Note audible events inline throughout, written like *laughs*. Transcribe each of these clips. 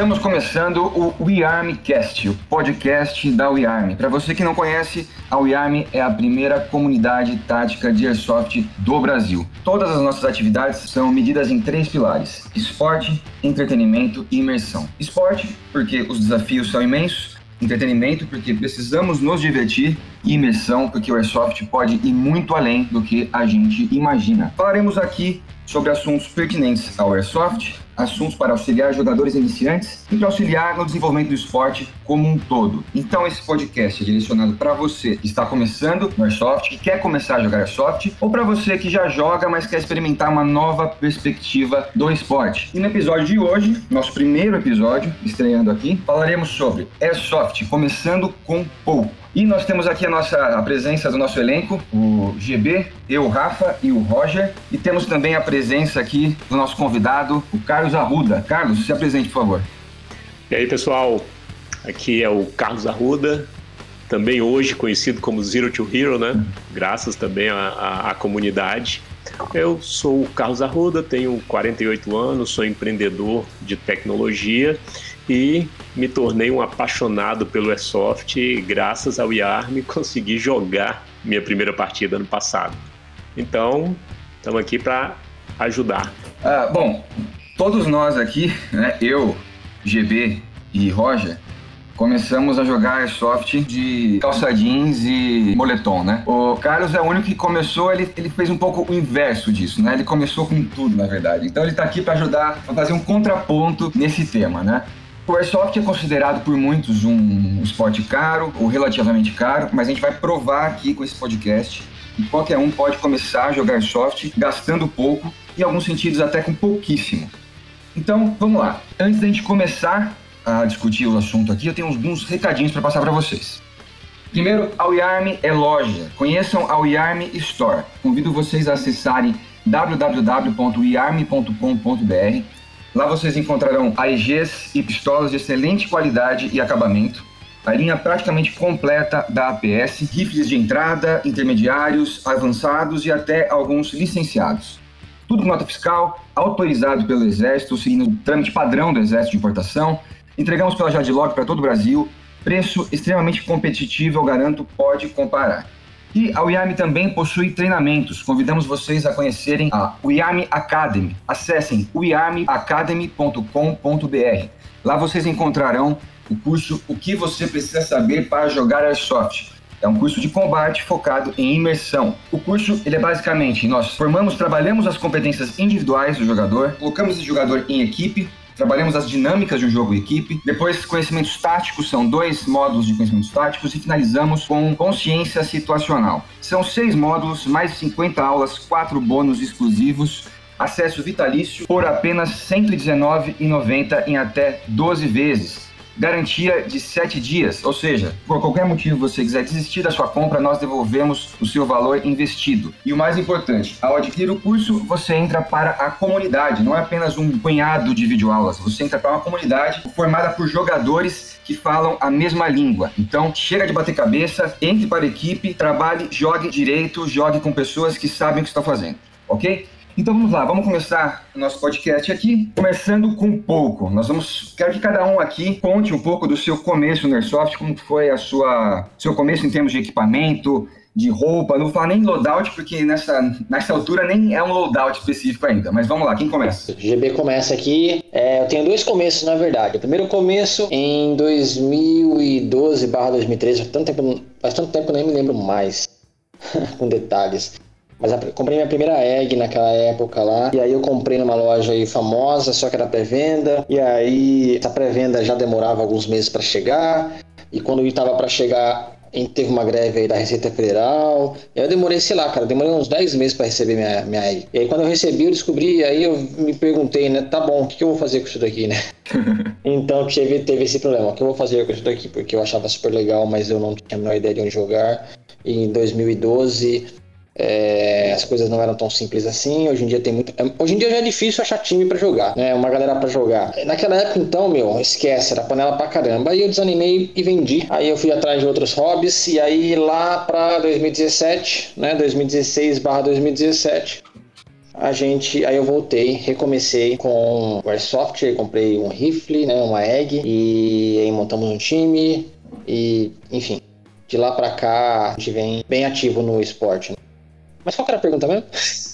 Estamos começando o WeArm Cast, o podcast da WeArm. Para você que não conhece, a WeArm é a primeira comunidade tática de airsoft do Brasil. Todas as nossas atividades são medidas em três pilares: esporte, entretenimento e imersão. Esporte, porque os desafios são imensos entretenimento, porque precisamos nos divertir, e imersão, porque o Airsoft pode ir muito além do que a gente imagina. Falaremos aqui sobre assuntos pertinentes ao Airsoft, assuntos para auxiliar jogadores iniciantes e para auxiliar no desenvolvimento do esporte como um todo. Então esse podcast é direcionado para você que está começando no Airsoft, que quer começar a jogar Airsoft, ou para você que já joga, mas quer experimentar uma nova perspectiva do esporte. E no episódio de hoje, nosso primeiro episódio, estreando aqui, falaremos sobre Airsoft, começando com pouco. E nós temos aqui a nossa a presença do nosso elenco, o GB, eu, o Rafa e o Roger. E temos também a presença aqui do nosso convidado, o Carlos Arruda. Carlos, se apresente, por favor. E aí, pessoal? Aqui é o Carlos Arruda, também hoje conhecido como Zero to Hero, né? Graças também à, à comunidade. Eu sou o Carlos Arruda, tenho 48 anos, sou empreendedor de tecnologia e me tornei um apaixonado pelo Airsoft e graças ao IARM consegui jogar minha primeira partida ano passado. Então, estamos aqui para ajudar. Ah, bom, todos nós aqui, né, eu, GB e Roger, começamos a jogar Airsoft de calça jeans e moletom, né? O Carlos é o único que começou, ele, ele fez um pouco o inverso disso, né? Ele começou com tudo, na verdade. Então ele está aqui para ajudar a fazer um contraponto nesse tema, né? O Airsoft é considerado por muitos um esporte caro ou relativamente caro, mas a gente vai provar aqui com esse podcast que qualquer um pode começar a jogar Airsoft gastando pouco e, em alguns sentidos, até com pouquíssimo. Então, vamos lá. Antes da gente começar a discutir o assunto aqui, eu tenho alguns recadinhos para passar para vocês. Primeiro, a WeArm é loja. Conheçam a WeArm Store. Convido vocês a acessarem www.wearm.com.br Lá vocês encontrarão AEGs e pistolas de excelente qualidade e acabamento, a linha praticamente completa da APS, rifles de entrada, intermediários, avançados e até alguns licenciados. Tudo com nota fiscal, autorizado pelo Exército, seguindo o trâmite padrão do Exército de importação. Entregamos pela Jadlog para todo o Brasil. Preço extremamente competitivo, eu garanto, pode comparar. E a UIAM também possui treinamentos. Convidamos vocês a conhecerem a UIAM Academy. Acessem uiamacademy.com.br. Lá vocês encontrarão o curso O que você precisa saber para jogar Airsoft. É um curso de combate focado em imersão. O curso, ele é basicamente, nós formamos, trabalhamos as competências individuais do jogador, colocamos esse jogador em equipe, Trabalhamos as dinâmicas de um jogo equipe. Depois, conhecimentos táticos, são dois módulos de conhecimentos táticos. E finalizamos com consciência situacional. São seis módulos, mais de 50 aulas, quatro bônus exclusivos acesso vitalício por apenas R$ 119,90 em até 12 vezes garantia de 7 dias, ou seja, por qualquer motivo você quiser desistir da sua compra, nós devolvemos o seu valor investido. E o mais importante, ao adquirir o curso, você entra para a comunidade, não é apenas um punhado de videoaulas, você entra para uma comunidade formada por jogadores que falam a mesma língua. Então, chega de bater cabeça, entre para a equipe, trabalhe, jogue direito, jogue com pessoas que sabem o que está fazendo, ok? Então vamos lá, vamos começar o nosso podcast aqui, começando com pouco. Nós vamos, quero que cada um aqui conte um pouco do seu começo no Airsoft, como foi a sua, seu começo em termos de equipamento, de roupa. Não vou falar nem loadout, porque nessa, nessa altura nem é um loadout específico ainda. Mas vamos lá, quem começa? O GB começa aqui. É, eu tenho dois começos, na verdade. O primeiro começo em 2012/2013, faz tanto tempo, faz tanto tempo que eu nem me lembro mais *laughs* com detalhes. Mas comprei minha primeira egg naquela época lá. E aí eu comprei numa loja aí famosa, só que era pré-venda. E aí essa pré-venda já demorava alguns meses para chegar. E quando estava para chegar, teve uma greve aí da Receita Federal. E aí eu demorei, sei lá, cara, demorei uns 10 meses para receber minha, minha egg. E aí quando eu recebi, eu descobri, aí eu me perguntei, né, tá bom, o que, eu vou fazer com isso daqui, né? *laughs* então teve, teve esse problema, o que eu vou fazer com isso daqui? Porque eu achava super legal, mas eu não tinha a menor ideia de onde jogar. E em 2012 é, as coisas não eram tão simples assim. Hoje em dia tem muito. É, hoje em dia já é difícil achar time para jogar, né? Uma galera para jogar. Naquela época, então, meu, esquece, era panela pra caramba. Aí eu desanimei e vendi. Aí eu fui atrás de outros hobbies. E aí lá pra 2017, né? 2016 barra 2017, a gente, aí eu voltei, recomecei com o Airsoft, comprei um rifle, né, uma egg e aí montamos um time e, enfim, de lá para cá a gente vem bem ativo no esporte. Né? Mas qual era a pergunta mesmo?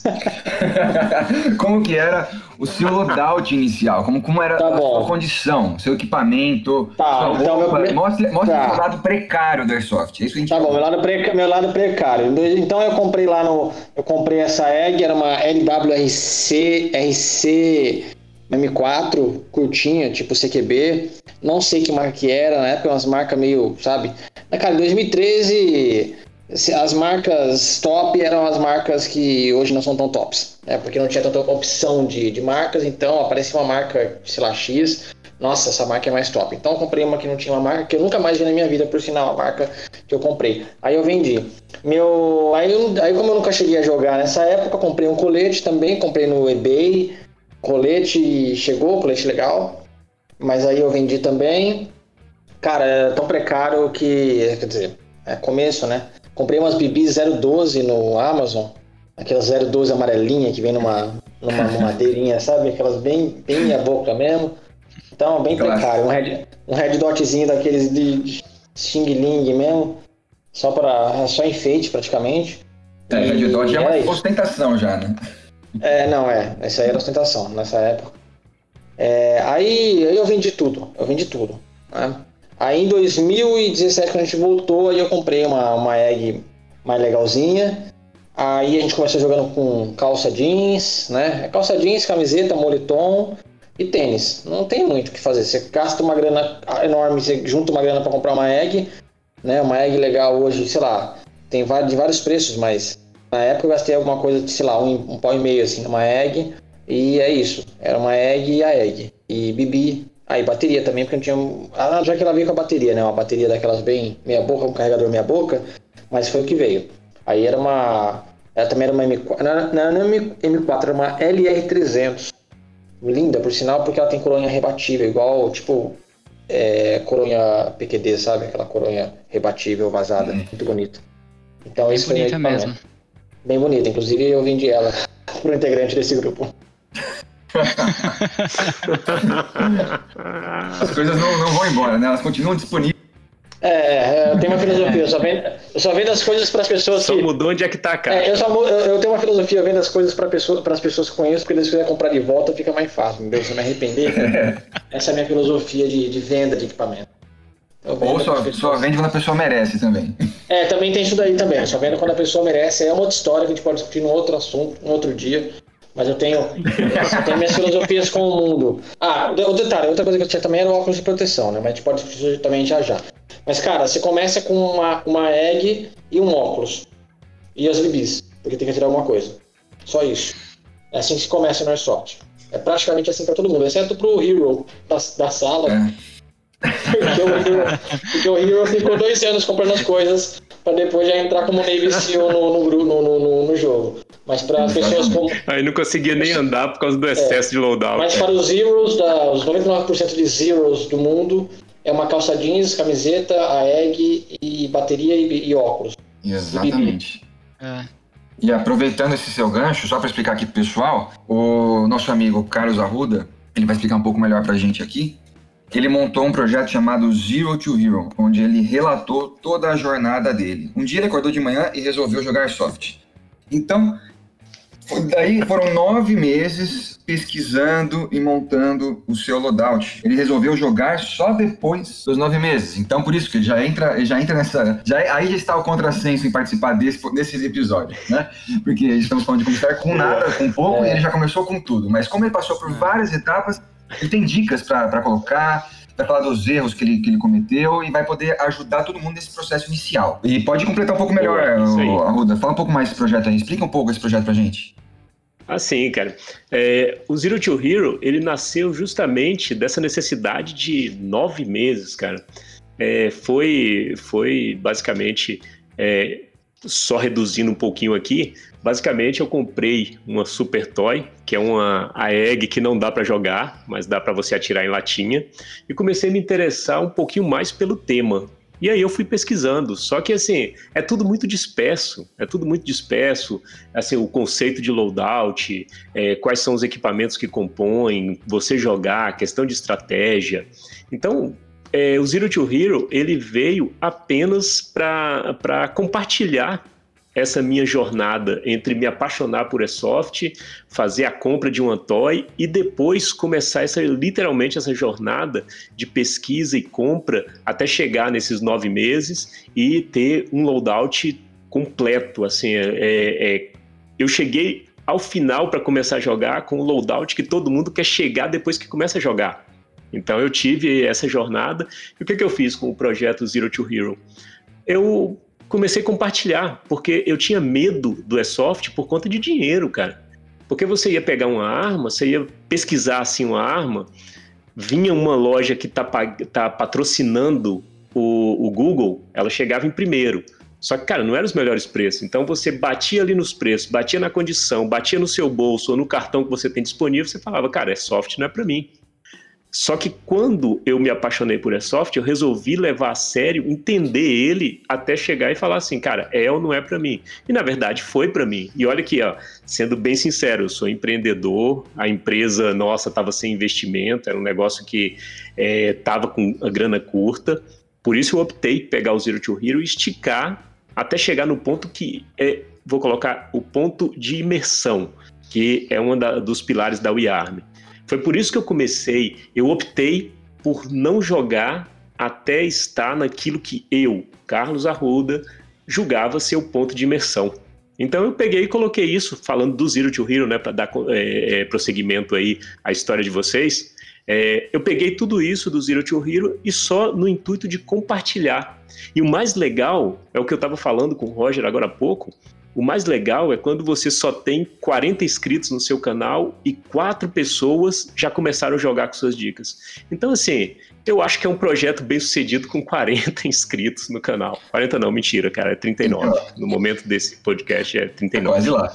*laughs* como que era o seu loadout inicial? Como, como era tá a sua condição, seu equipamento? Tá, então roupa? meu... Mostre, mostre tá. o lado precário do Airsoft. É isso que a gente tá bom, meu lado, pre... meu lado precário. Então eu comprei lá no... Eu comprei essa egg, era uma LWRC RC M4, curtinha, tipo CQB. Não sei que marca que era, na época umas marcas meio, sabe? Mas, cara, em 2013 as marcas top eram as marcas que hoje não são tão tops, né? Porque não tinha tanta opção de, de marcas, então aparecia uma marca, sei lá, X, nossa, essa marca é mais top. Então eu comprei uma que não tinha uma marca, que eu nunca mais vi na minha vida, por sinal, a marca que eu comprei. Aí eu vendi. Meu. Aí, aí como eu nunca cheguei a jogar nessa época, eu comprei um colete também, comprei no eBay. Colete chegou, colete legal. Mas aí eu vendi também. Cara, é tão precário que. Quer dizer, é começo, né? Comprei umas BB 012 no Amazon, aquelas 012 amarelinha que vem numa, numa, madeirinha, sabe? Aquelas bem, bem minha boca mesmo. Então, bem claro. precário. Um red, um red dotzinho daqueles de Xing Ling mesmo, só para só enfeite praticamente. É, e, red dot é uma isso. ostentação já, né? É, não, é. Essa aí era ostentação nessa época. É, aí, aí eu vendi tudo. Eu vendi tudo. Né? Aí em 2017, quando a gente voltou, aí eu comprei uma, uma egg mais legalzinha. Aí a gente começou jogando com calça jeans, né? Calça jeans, camiseta, moletom e tênis. Não tem muito o que fazer. Você gasta uma grana enorme, você junta uma grana para comprar uma egg, né? Uma egg legal hoje, sei lá, tem de vários preços, mas na época eu gastei alguma coisa de, sei lá, um, um pau e meio assim numa egg. E é isso. Era uma egg e a egg. E bebi Aí, bateria também, porque não tinha. Ah, já que ela veio com a bateria, né? Uma bateria daquelas bem meia boca, um carregador meia boca, mas foi o que veio. Aí era uma. Ela também era uma M4. Não era, não M4, era uma LR300. Linda, por sinal, porque ela tem coronha rebatível, igual, tipo, é, coronha PQD, sabe? Aquela coronha rebatível, vazada. Hum. Muito bonita. Então, bem isso bonita foi mesmo. Bem bonita. Inclusive, eu vendi ela *laughs* para integrante desse grupo. As coisas não, não vão embora, né? Elas continuam disponíveis. É, é eu tenho uma filosofia, eu só vendo, eu só vendo as coisas para as pessoas só que... mudou onde é que tá a cara. É, eu, só, eu, eu, tenho uma filosofia, eu vendo as coisas para pessoa, as pessoas que conheço, porque se quiser comprar de volta fica mais fácil, entendeu? Se eu me arrepender. *laughs* Essa é a minha filosofia de, de venda de equipamento. Ou só, só vende quando a pessoa merece também. É, também tem isso daí também. Só vendo quando a pessoa merece. É uma outra história que a gente pode discutir num outro assunto, um outro dia. Mas eu tenho, eu tenho minhas filosofias com o mundo. Ah, o detalhe, outra coisa que eu tinha também era o óculos de proteção, né? Mas a gente pode discutir também já já. Mas, cara, você começa com uma, uma egg e um óculos. E as libis, porque tem que tirar alguma coisa. Só isso. É assim que se começa no Airsoft. É praticamente assim para todo mundo, exceto pro Hero da, da sala. É. porque, o Hero, porque o Hero ficou dois anos comprando as coisas para depois já entrar como Navy SEAL no, no, no, no, no jogo. Mas para pessoas como. *laughs* Aí não conseguia nem andar por causa do excesso é. de loadout. Mas para os Zeros, da, os 99% de Zeros do mundo, é uma calça jeans, camiseta, a egg e bateria e, e óculos. Exatamente. É. E aproveitando esse seu gancho, só para explicar aqui pro pessoal, o nosso amigo Carlos Arruda, ele vai explicar um pouco melhor para a gente aqui ele montou um projeto chamado Zero to Hero, onde ele relatou toda a jornada dele. Um dia ele acordou de manhã e resolveu jogar soft. Então, daí foram nove meses pesquisando e montando o seu loadout. Ele resolveu jogar só depois dos nove meses. Então, por isso que ele já entra, ele já entra nessa. Já, aí já está o contrassenso em participar desse, desse episódio, né? Porque estamos falando de começar com nada, com pouco, é. e ele já começou com tudo. Mas como ele passou por várias etapas, ele tem dicas para colocar, vai falar dos erros que ele, que ele cometeu e vai poder ajudar todo mundo nesse processo inicial. E pode completar um pouco melhor, Arruda. Fala um pouco mais desse projeto aí. Explica um pouco esse projeto pra gente. Assim, cara. É, o Zero to Hero, ele nasceu justamente dessa necessidade de nove meses, cara. É, foi, foi basicamente é, só reduzindo um pouquinho aqui, basicamente eu comprei uma Super Toy, que é uma a egg que não dá para jogar, mas dá para você atirar em latinha, e comecei a me interessar um pouquinho mais pelo tema. E aí eu fui pesquisando, só que assim, é tudo muito disperso, é tudo muito disperso, assim, o conceito de loadout, é, quais são os equipamentos que compõem, você jogar, questão de estratégia. Então, é, o Zero to Hero, ele veio apenas para compartilhar essa minha jornada entre me apaixonar por Airsoft, fazer a compra de um Antoy e depois começar essa, literalmente essa jornada de pesquisa e compra até chegar nesses nove meses e ter um loadout completo. Assim, é, é, é eu cheguei ao final para começar a jogar com o loadout que todo mundo quer chegar depois que começa a jogar. Então eu tive essa jornada. E o que, que eu fiz com o projeto Zero to Hero? Eu comecei a compartilhar, porque eu tinha medo do Airsoft por conta de dinheiro, cara. Porque você ia pegar uma arma, você ia pesquisar assim uma arma, vinha uma loja que tá, tá patrocinando o, o Google, ela chegava em primeiro. Só que, cara, não eram os melhores preços. Então você batia ali nos preços, batia na condição, batia no seu bolso ou no cartão que você tem disponível, você falava, cara, é soft, não é para mim. Só que quando eu me apaixonei por Airsoft, eu resolvi levar a sério, entender ele até chegar e falar assim, cara, é ou não é para mim. E na verdade foi para mim. E olha aqui, ó, sendo bem sincero, eu sou empreendedor, a empresa nossa estava sem investimento, era um negócio que estava é, com a grana curta. Por isso eu optei pegar o Zero to Hero e esticar até chegar no ponto que é, vou colocar o ponto de imersão, que é um dos pilares da WeArm. Foi por isso que eu comecei, eu optei por não jogar até estar naquilo que eu, Carlos Arruda, julgava ser o ponto de imersão. Então eu peguei e coloquei isso, falando do Zero to Hero, né, para dar é, é, prosseguimento aí à história de vocês. É, eu peguei tudo isso do Zero to Hero e só no intuito de compartilhar. E o mais legal é o que eu estava falando com o Roger agora há pouco, o mais legal é quando você só tem 40 inscritos no seu canal e quatro pessoas já começaram a jogar com suas dicas. Então, assim, eu acho que é um projeto bem sucedido com 40 *laughs* inscritos no canal. 40 não, mentira, cara, é 39. No momento desse podcast é 39. Quase lá.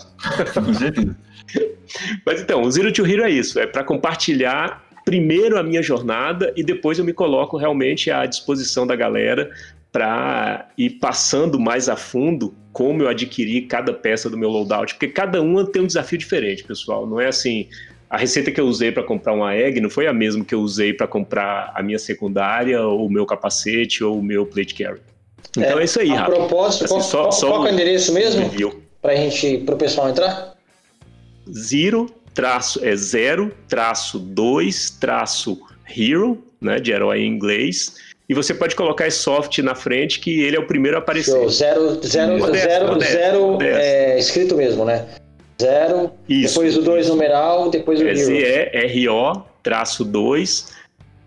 Com certeza. *laughs* Mas então, o Zero to Hero é isso, é para compartilhar primeiro a minha jornada e depois eu me coloco realmente à disposição da galera para ir passando mais a fundo como eu adquiri cada peça do meu loadout, porque cada uma tem um desafio diferente, pessoal. Não é assim, a receita que eu usei para comprar uma egg não foi a mesma que eu usei para comprar a minha secundária, ou o meu capacete, ou o meu plate carry. Então é, é isso aí, A propósito, assim, qual, só, qual, só qual é o endereço mesmo? Para gente, para o pessoal entrar? Zero traço é zero traço dois traço hero, né, de herói em inglês e você pode colocar esse soft na frente que ele é o primeiro a aparecer. Show. Zero, zero, modesto, zero, modesto, zero modesto. É, escrito mesmo, né? Zero, Isso. depois o 2 numeral, depois o é Z-E-R-O, traço 2,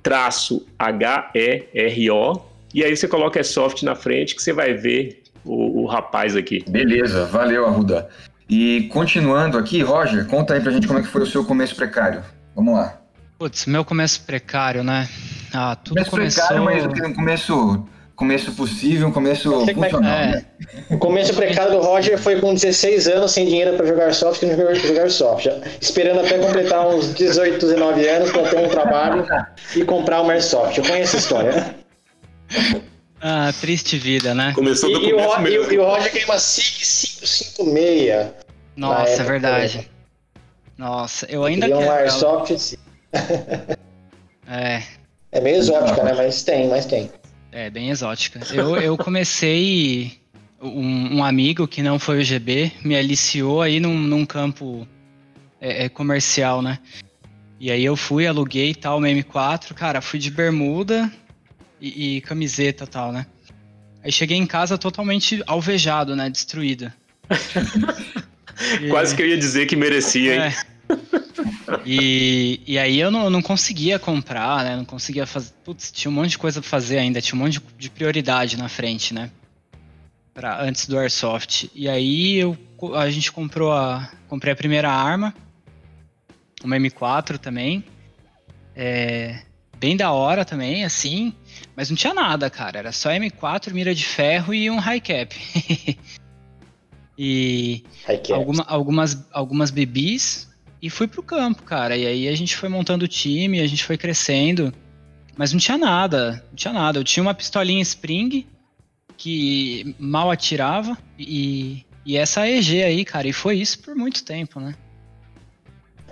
traço H-E-R-O, e aí você coloca esse soft na frente que você vai ver o, o rapaz aqui. Beleza, valeu, Arruda. E continuando aqui, Roger, conta aí pra gente como é que foi o seu começo precário. Vamos lá. Putz, meu começo precário, né? Ah, tudo começo começou... precário, mas um começo, começo possível, um começo funcional. É. Né? O começo precário do Roger foi com 16 anos, sem dinheiro para jogar soft e não jogar soft. Esperando até completar uns 18, 19 anos para ter um trabalho e comprar uma Airsoft. Eu conheço essa história. Ah, triste vida, né? Começou do e, e, o, mesmo. E, e o Roger queima uma SIG 556. Nossa, é verdade. Nossa, eu ainda quero. um Airsoft. É, é meio exótica, né? Mas tem, mas tem. É, bem exótica. Eu, eu comecei. Um, um, amigo que não foi o GB me aliciou aí num, num campo é, é, comercial, né? E aí eu fui, aluguei tal, uma M4, cara, fui de bermuda e, e camiseta tal, né? Aí cheguei em casa totalmente alvejado, né? Destruído. *laughs* Quase que eu ia dizer que merecia, hein? É. E, e aí eu não, não conseguia comprar, né? Não conseguia fazer. Putz, tinha um monte de coisa pra fazer ainda, tinha um monte de, de prioridade na frente, né? Pra, antes do Airsoft. E aí eu, a gente comprou a. Comprei a primeira arma, uma M4 também. É, bem da hora também, assim. Mas não tinha nada, cara. Era só M4, mira de ferro e um high cap. *laughs* e high cap. Alguma, algumas, algumas BBs e fui pro campo, cara. E aí a gente foi montando o time, a gente foi crescendo. mas não tinha nada, não tinha nada. Eu tinha uma pistolinha Spring que mal atirava e, e essa EG aí, cara, e foi isso por muito tempo, né?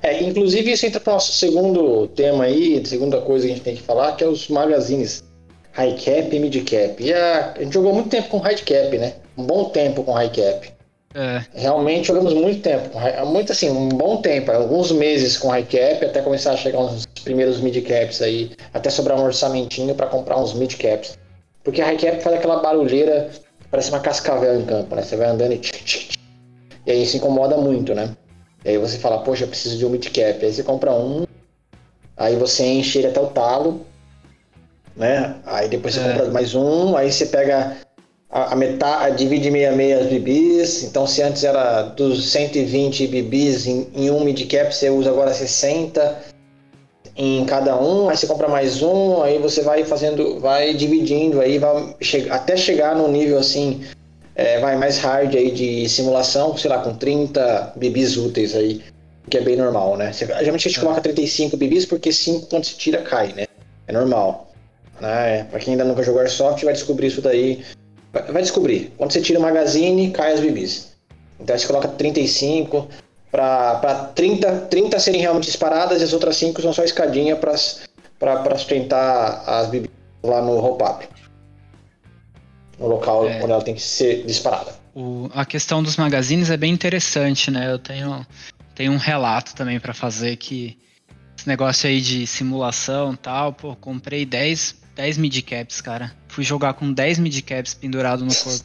É, inclusive isso entra para o nosso segundo tema aí, segunda coisa que a gente tem que falar, que é os magazines high cap e mid cap. E a, a gente jogou muito tempo com high cap, né? Um bom tempo com high cap. É. Realmente jogamos muito tempo, muito assim, um bom tempo, alguns meses com high cap, até começar a chegar uns primeiros mid caps aí, até sobrar um orçamentinho para comprar uns mid caps. Porque a high cap faz aquela barulheira, parece uma cascavel em campo, né? Você vai andando e tch, tch, tch, e aí isso incomoda muito, né? E aí você fala, poxa, eu preciso de um mid cap. Aí você compra um, aí você enche ele até o talo, né? Aí depois você é. compra mais um, aí você pega a, a metade, divide meia meia as BBs. Então, se antes era dos 120 BBs em, em um mid-cap, você usa agora 60 em cada um, aí você compra mais um, aí você vai fazendo, vai dividindo aí, vai che até chegar no nível assim, é, vai mais hard aí de simulação, sei lá, com 30 BBs úteis aí, que é bem normal, né? Você, geralmente a gente coloca 35 BBs porque 5 quando se tira cai, né? É normal. Né? Pra quem ainda nunca jogou Airsoft vai descobrir isso daí vai descobrir. Quando você tira o magazine, cai as bibis. Então você coloca 35 para 30, 30 serem realmente disparadas e as outras 5 são só escadinha para sustentar as bibis lá no roll-up. No local é. onde ela tem que ser disparada. O, a questão dos magazines é bem interessante, né? Eu tenho, tenho um relato também para fazer que esse negócio aí de simulação e tal, pô, comprei 10 10 midcaps, cara. Fui jogar com 10 midcaps pendurado no corpo.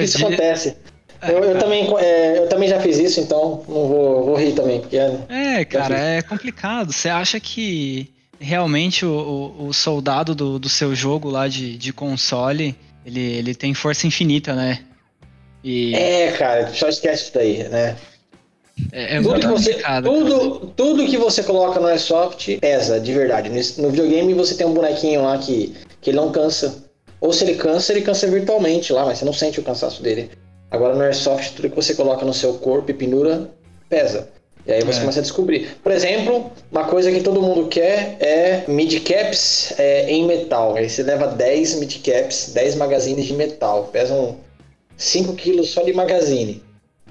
isso acontece. É, eu, eu também, é, eu também já fiz isso, então não vou, vou rir também. Porque é, é cara, é complicado. Você acha que realmente o, o, o soldado do, do, seu jogo lá de, de console, ele, ele tem força infinita, né? E... É, cara, só esquece isso daí, né? É, é tudo, que você, tudo, tudo que você coloca no Airsoft pesa, de verdade. No videogame você tem um bonequinho lá que, que ele não cansa. Ou se ele cansa, ele cansa virtualmente lá, mas você não sente o cansaço dele. Agora no Airsoft, tudo que você coloca no seu corpo e pendura, pesa. E aí você é. começa a descobrir. Por exemplo, uma coisa que todo mundo quer é midcaps é, em metal. Aí você leva 10 midcaps, 10 magazines de metal. Pesam 5 quilos só de magazine.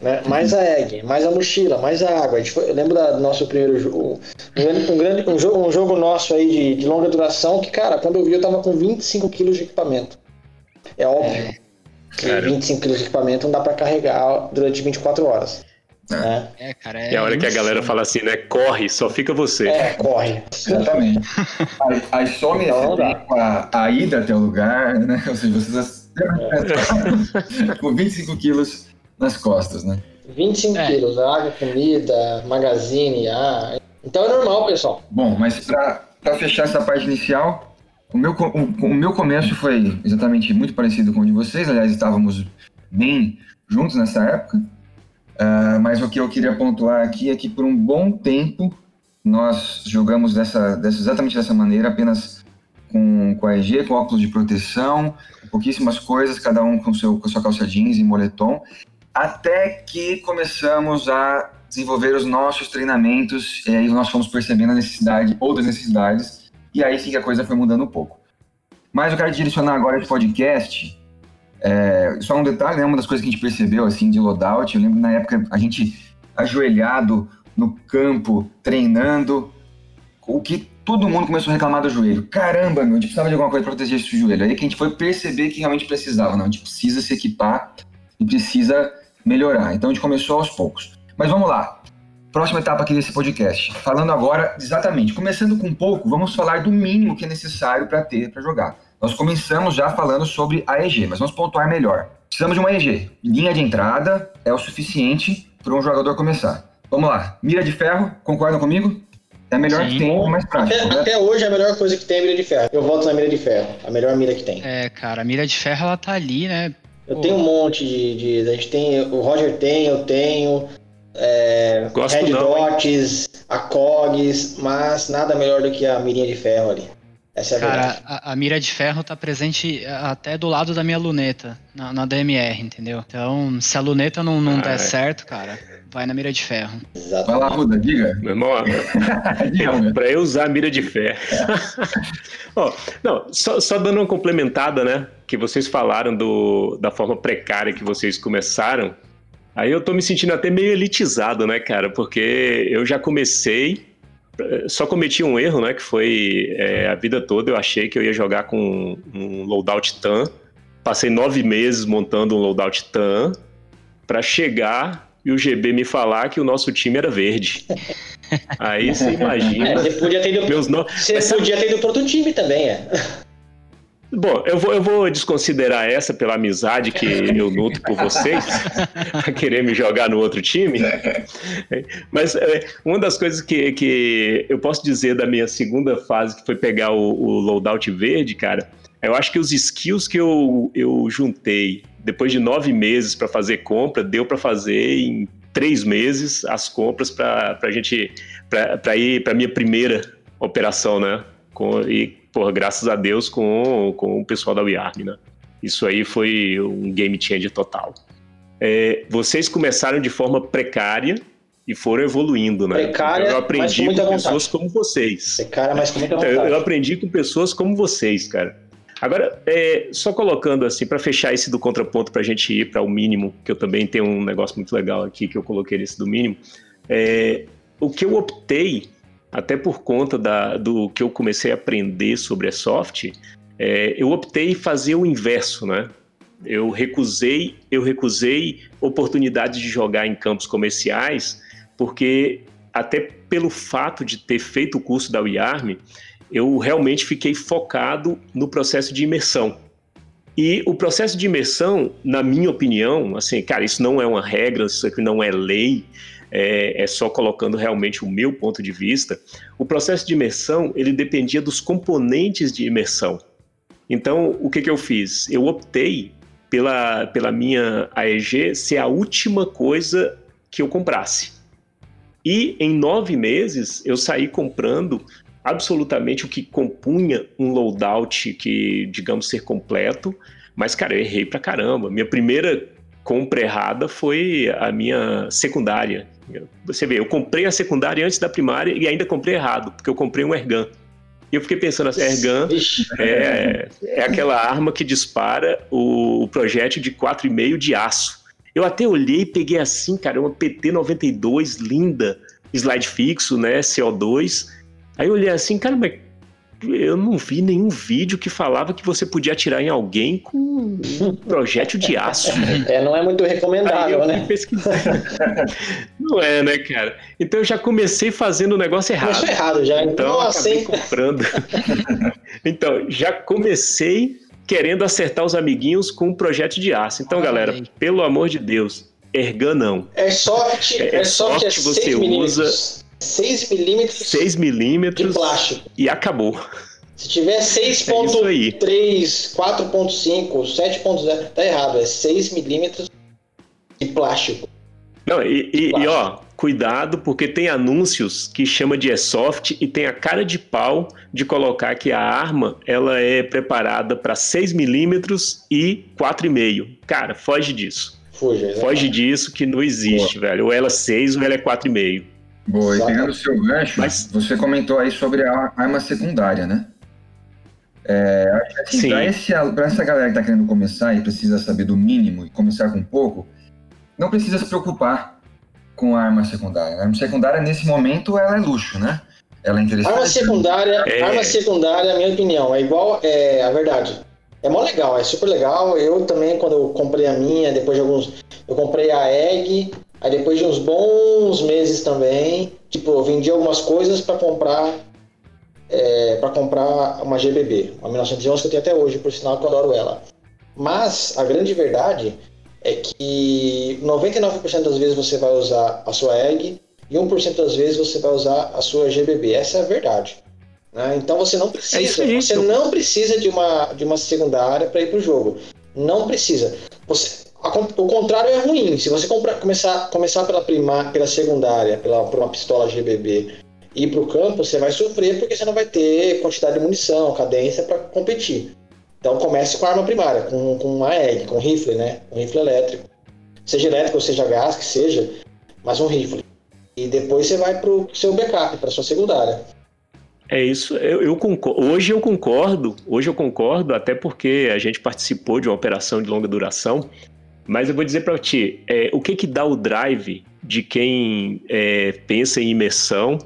Né? Mais a egg, mais a mochila, mais a água. A foi, eu lembro do nosso primeiro jogo. Um, grande, um, jogo, um jogo nosso aí de, de, longa duração que, cara, quando eu vi eu tava com 25 quilos de equipamento. É óbvio é, que 25 quilos de equipamento não dá para carregar durante 24 horas. É. Né? É, cara, é e a hora que a galera fala assim, né? Corre, só fica você. É, corre. Exatamente. Aí some então, a, a ida até o lugar, né? Ou seja, vocês é. *laughs* com 25 quilos nas costas, né? 25 é. quilos, água, comida, magazine, ah. Então é normal, pessoal. Bom, mas para fechar essa parte inicial, o meu, o, o, meu começo foi exatamente muito parecido com o de vocês, aliás, estávamos bem juntos nessa época. Uh, mas o que eu queria pontuar aqui é que por um bom tempo nós jogamos dessa, dessa exatamente dessa maneira, apenas com, com a EG, com óculos de proteção, pouquíssimas coisas, cada um com, seu, com sua calça jeans e moletom até que começamos a desenvolver os nossos treinamentos, e aí nós fomos percebendo a necessidade, outras necessidades, e aí sim que a coisa foi mudando um pouco. Mas eu quero direcionar agora esse podcast, é, só um detalhe, né, uma das coisas que a gente percebeu, assim, de loadout, eu lembro na época a gente ajoelhado no campo, treinando, o que todo mundo começou a reclamar do joelho. Caramba, meu, a gente precisava de alguma coisa para proteger esse joelho. Aí que a gente foi perceber que realmente precisava, não, a gente precisa se equipar e precisa melhorar. Então a gente começou aos poucos. Mas vamos lá. Próxima etapa aqui desse podcast. Falando agora exatamente, começando com um pouco, vamos falar do mínimo que é necessário para ter para jogar. Nós começamos já falando sobre a EG, mas vamos pontuar melhor. Precisamos de uma EG. Linha de entrada é o suficiente para um jogador começar. Vamos lá. Mira de ferro, concordam comigo? É a melhor Sim. que tem, é mais prático. Até, até, hoje é a melhor coisa que tem é a mira de ferro. Eu volto na mira de ferro. A melhor mira que tem. É, cara, a mira de ferro ela tá ali, né? Eu Pô. tenho um monte de, de, A gente tem. O Roger tem, eu tenho. É, Gosto Red não, Dots, a Cogs, mas nada melhor do que a mirinha de ferro ali. Essa é a Cara, verdade. a, a mira de ferro tá presente até do lado da minha luneta, na, na DMR, entendeu? Então, se a luneta não, não Ah, der é. certo, cara, vai na mira de ferro. Vai Exatamente. lá, Ruda, diga. Meu irmão, *laughs* diga para eu usar a mira de fé. *laughs* Ó, não, só, só dando uma complementada, né? Que vocês falaram do, da forma precária que vocês começaram. Aí eu tô me sentindo até meio elitizado, né, cara? Porque eu já comecei, só cometi um erro, né? Que foi eh, a vida toda eu achei que eu ia jogar com um loadout TAM. Passei nove meses montando um loadout TAM para chegar e o GB me falar que o nosso time era verde. Aí você *laughs* É, imagina. você podia ter ido, Meus no... você Mas sabe- podia ter ido pro outro time também, é. Bom, eu vou, eu vou desconsiderar essa pela amizade que *laughs* eu nutro por vocês, a querer me jogar no outro time. Mas é, uma das coisas que, que eu posso dizer da minha segunda fase, que foi pegar o, o loadout verde, cara, eu acho que os skills que eu, eu juntei depois de nove meses para fazer compra, deu para fazer em três meses as compras para a gente, para ir para minha primeira operação, né? Com, e, porra, graças a Deus com, com o pessoal da WeArm, né? Isso aí foi um game changer total. É, vocês começaram de forma precária e foram evoluindo, né? Precária, eu aprendi com com vontade. pessoas como vocês. Cara, mas com muita Então, eu, vontade. eu aprendi com pessoas como vocês, cara. Agora, é, só colocando assim, para fechar esse do contraponto, para a gente ir para o mínimo, que eu também tenho um negócio muito legal aqui que eu coloquei nesse do mínimo. É, o que eu optei, até por conta da, do que eu comecei a aprender sobre a soft, é, eu optei fazer o inverso, né? Eu recusei, eu recusei oportunidades de jogar em campos comerciais, porque até pelo fato de ter feito o curso da WeArm, eu realmente fiquei focado no processo de imersão. E o processo de imersão, na minha opinião, assim, cara, isso não é uma regra, isso aqui não é lei, é, é só colocando realmente o meu ponto de vista. O processo de imersão, ele dependia dos componentes de imersão. Então, o que, que eu fiz? Eu optei pela, pela minha AEG ser a última coisa que eu comprasse. E em nove meses eu saí comprando absolutamente o que compunha um loadout que, digamos, ser completo. Mas, cara, eu errei pra caramba. Minha primeira compra errada foi a minha secundária. Você vê, eu comprei a secundária antes da primária e ainda comprei errado, porque eu comprei um Ergan. E eu fiquei pensando assim, Ergan é, é aquela arma que dispara o, o projétil de 4,5 de aço. Eu até olhei e peguei assim, cara, uma PT-92 linda, slide fixo, né, CO2. Aí eu olhei assim, cara, mas eu não vi nenhum vídeo que falava que você podia atirar em alguém com um projétil de aço. é, não é muito recomendável, né? Não é, né, cara? Então eu já comecei fazendo o negócio errado. Começou errado já. Então, Então, eu acabei assim, comprando. então, já comecei querendo acertar os amiguinhos com um projeto de aço. Então, galera, pelo amor de Deus, Ergan não. Airsoft, É, Airsoft é Airsoft você 6 usa milímetros. 6 milímetros 6 de plástico. e acabou. Se tiver É isso aí. 6.3, 4.5, 7.0, tá errado. É 6 milímetros de plástico. Não, e, e- e, ó, cuidado, porque tem anúncios que chama de Airsoft e tem a cara de pau de colocar que a arma ela é preparada para 6 milímetros e 4,5. Cara, foge disso. Fuja. Foge disso que não existe, velho. Ou ela é 6 ou ela é 4,5. Boa, e pegando o seu gancho, Mas- você comentou aí sobre a arma secundária, né? É, acho que assim, Sim. pra, esse, pra essa galera que tá querendo começar e precisa saber do mínimo e começar com pouco, não precisa se preocupar com a arma secundária. A arma secundária, nesse momento, ela é luxo, né? Ela é interessante. Arma secundária, É. arma secundária, a minha opinião, é igual, é a verdade. É mó legal, é super legal. Eu também, quando eu comprei a minha, depois de alguns. Eu comprei a Egg, aí depois de uns bons meses também, tipo, eu vendi algumas coisas para comprar. É, para comprar uma GBB, uma 1911 que eu tenho até hoje, por sinal que eu adoro ela. Mas a grande verdade é que 99% das vezes você vai usar a sua Egg e 1% das vezes você vai usar a sua GBB. Essa é a verdade. né? Então você não precisa, É isso você então. não precisa de uma, de uma secundária para ir para o jogo. Não precisa. Você, o contrário é ruim. Se você começar, começar pela, prima, pela secundária, pela, por uma pistola GBB, ir para o campo, você vai sofrer porque você não vai ter quantidade de munição, cadência para competir. Então comece com a arma primária, com, com uma EG, com rifle, né? Um rifle elétrico. Seja elétrico seja gás, que seja, mas um rifle. E depois você vai para o seu backup, para sua secundária. É isso, eu, eu concordo. hoje eu concordo, hoje eu concordo, até porque a gente participou de uma operação de longa duração, mas eu vou dizer para ti, é, o que que dá o drive de quem é, pensa em imersão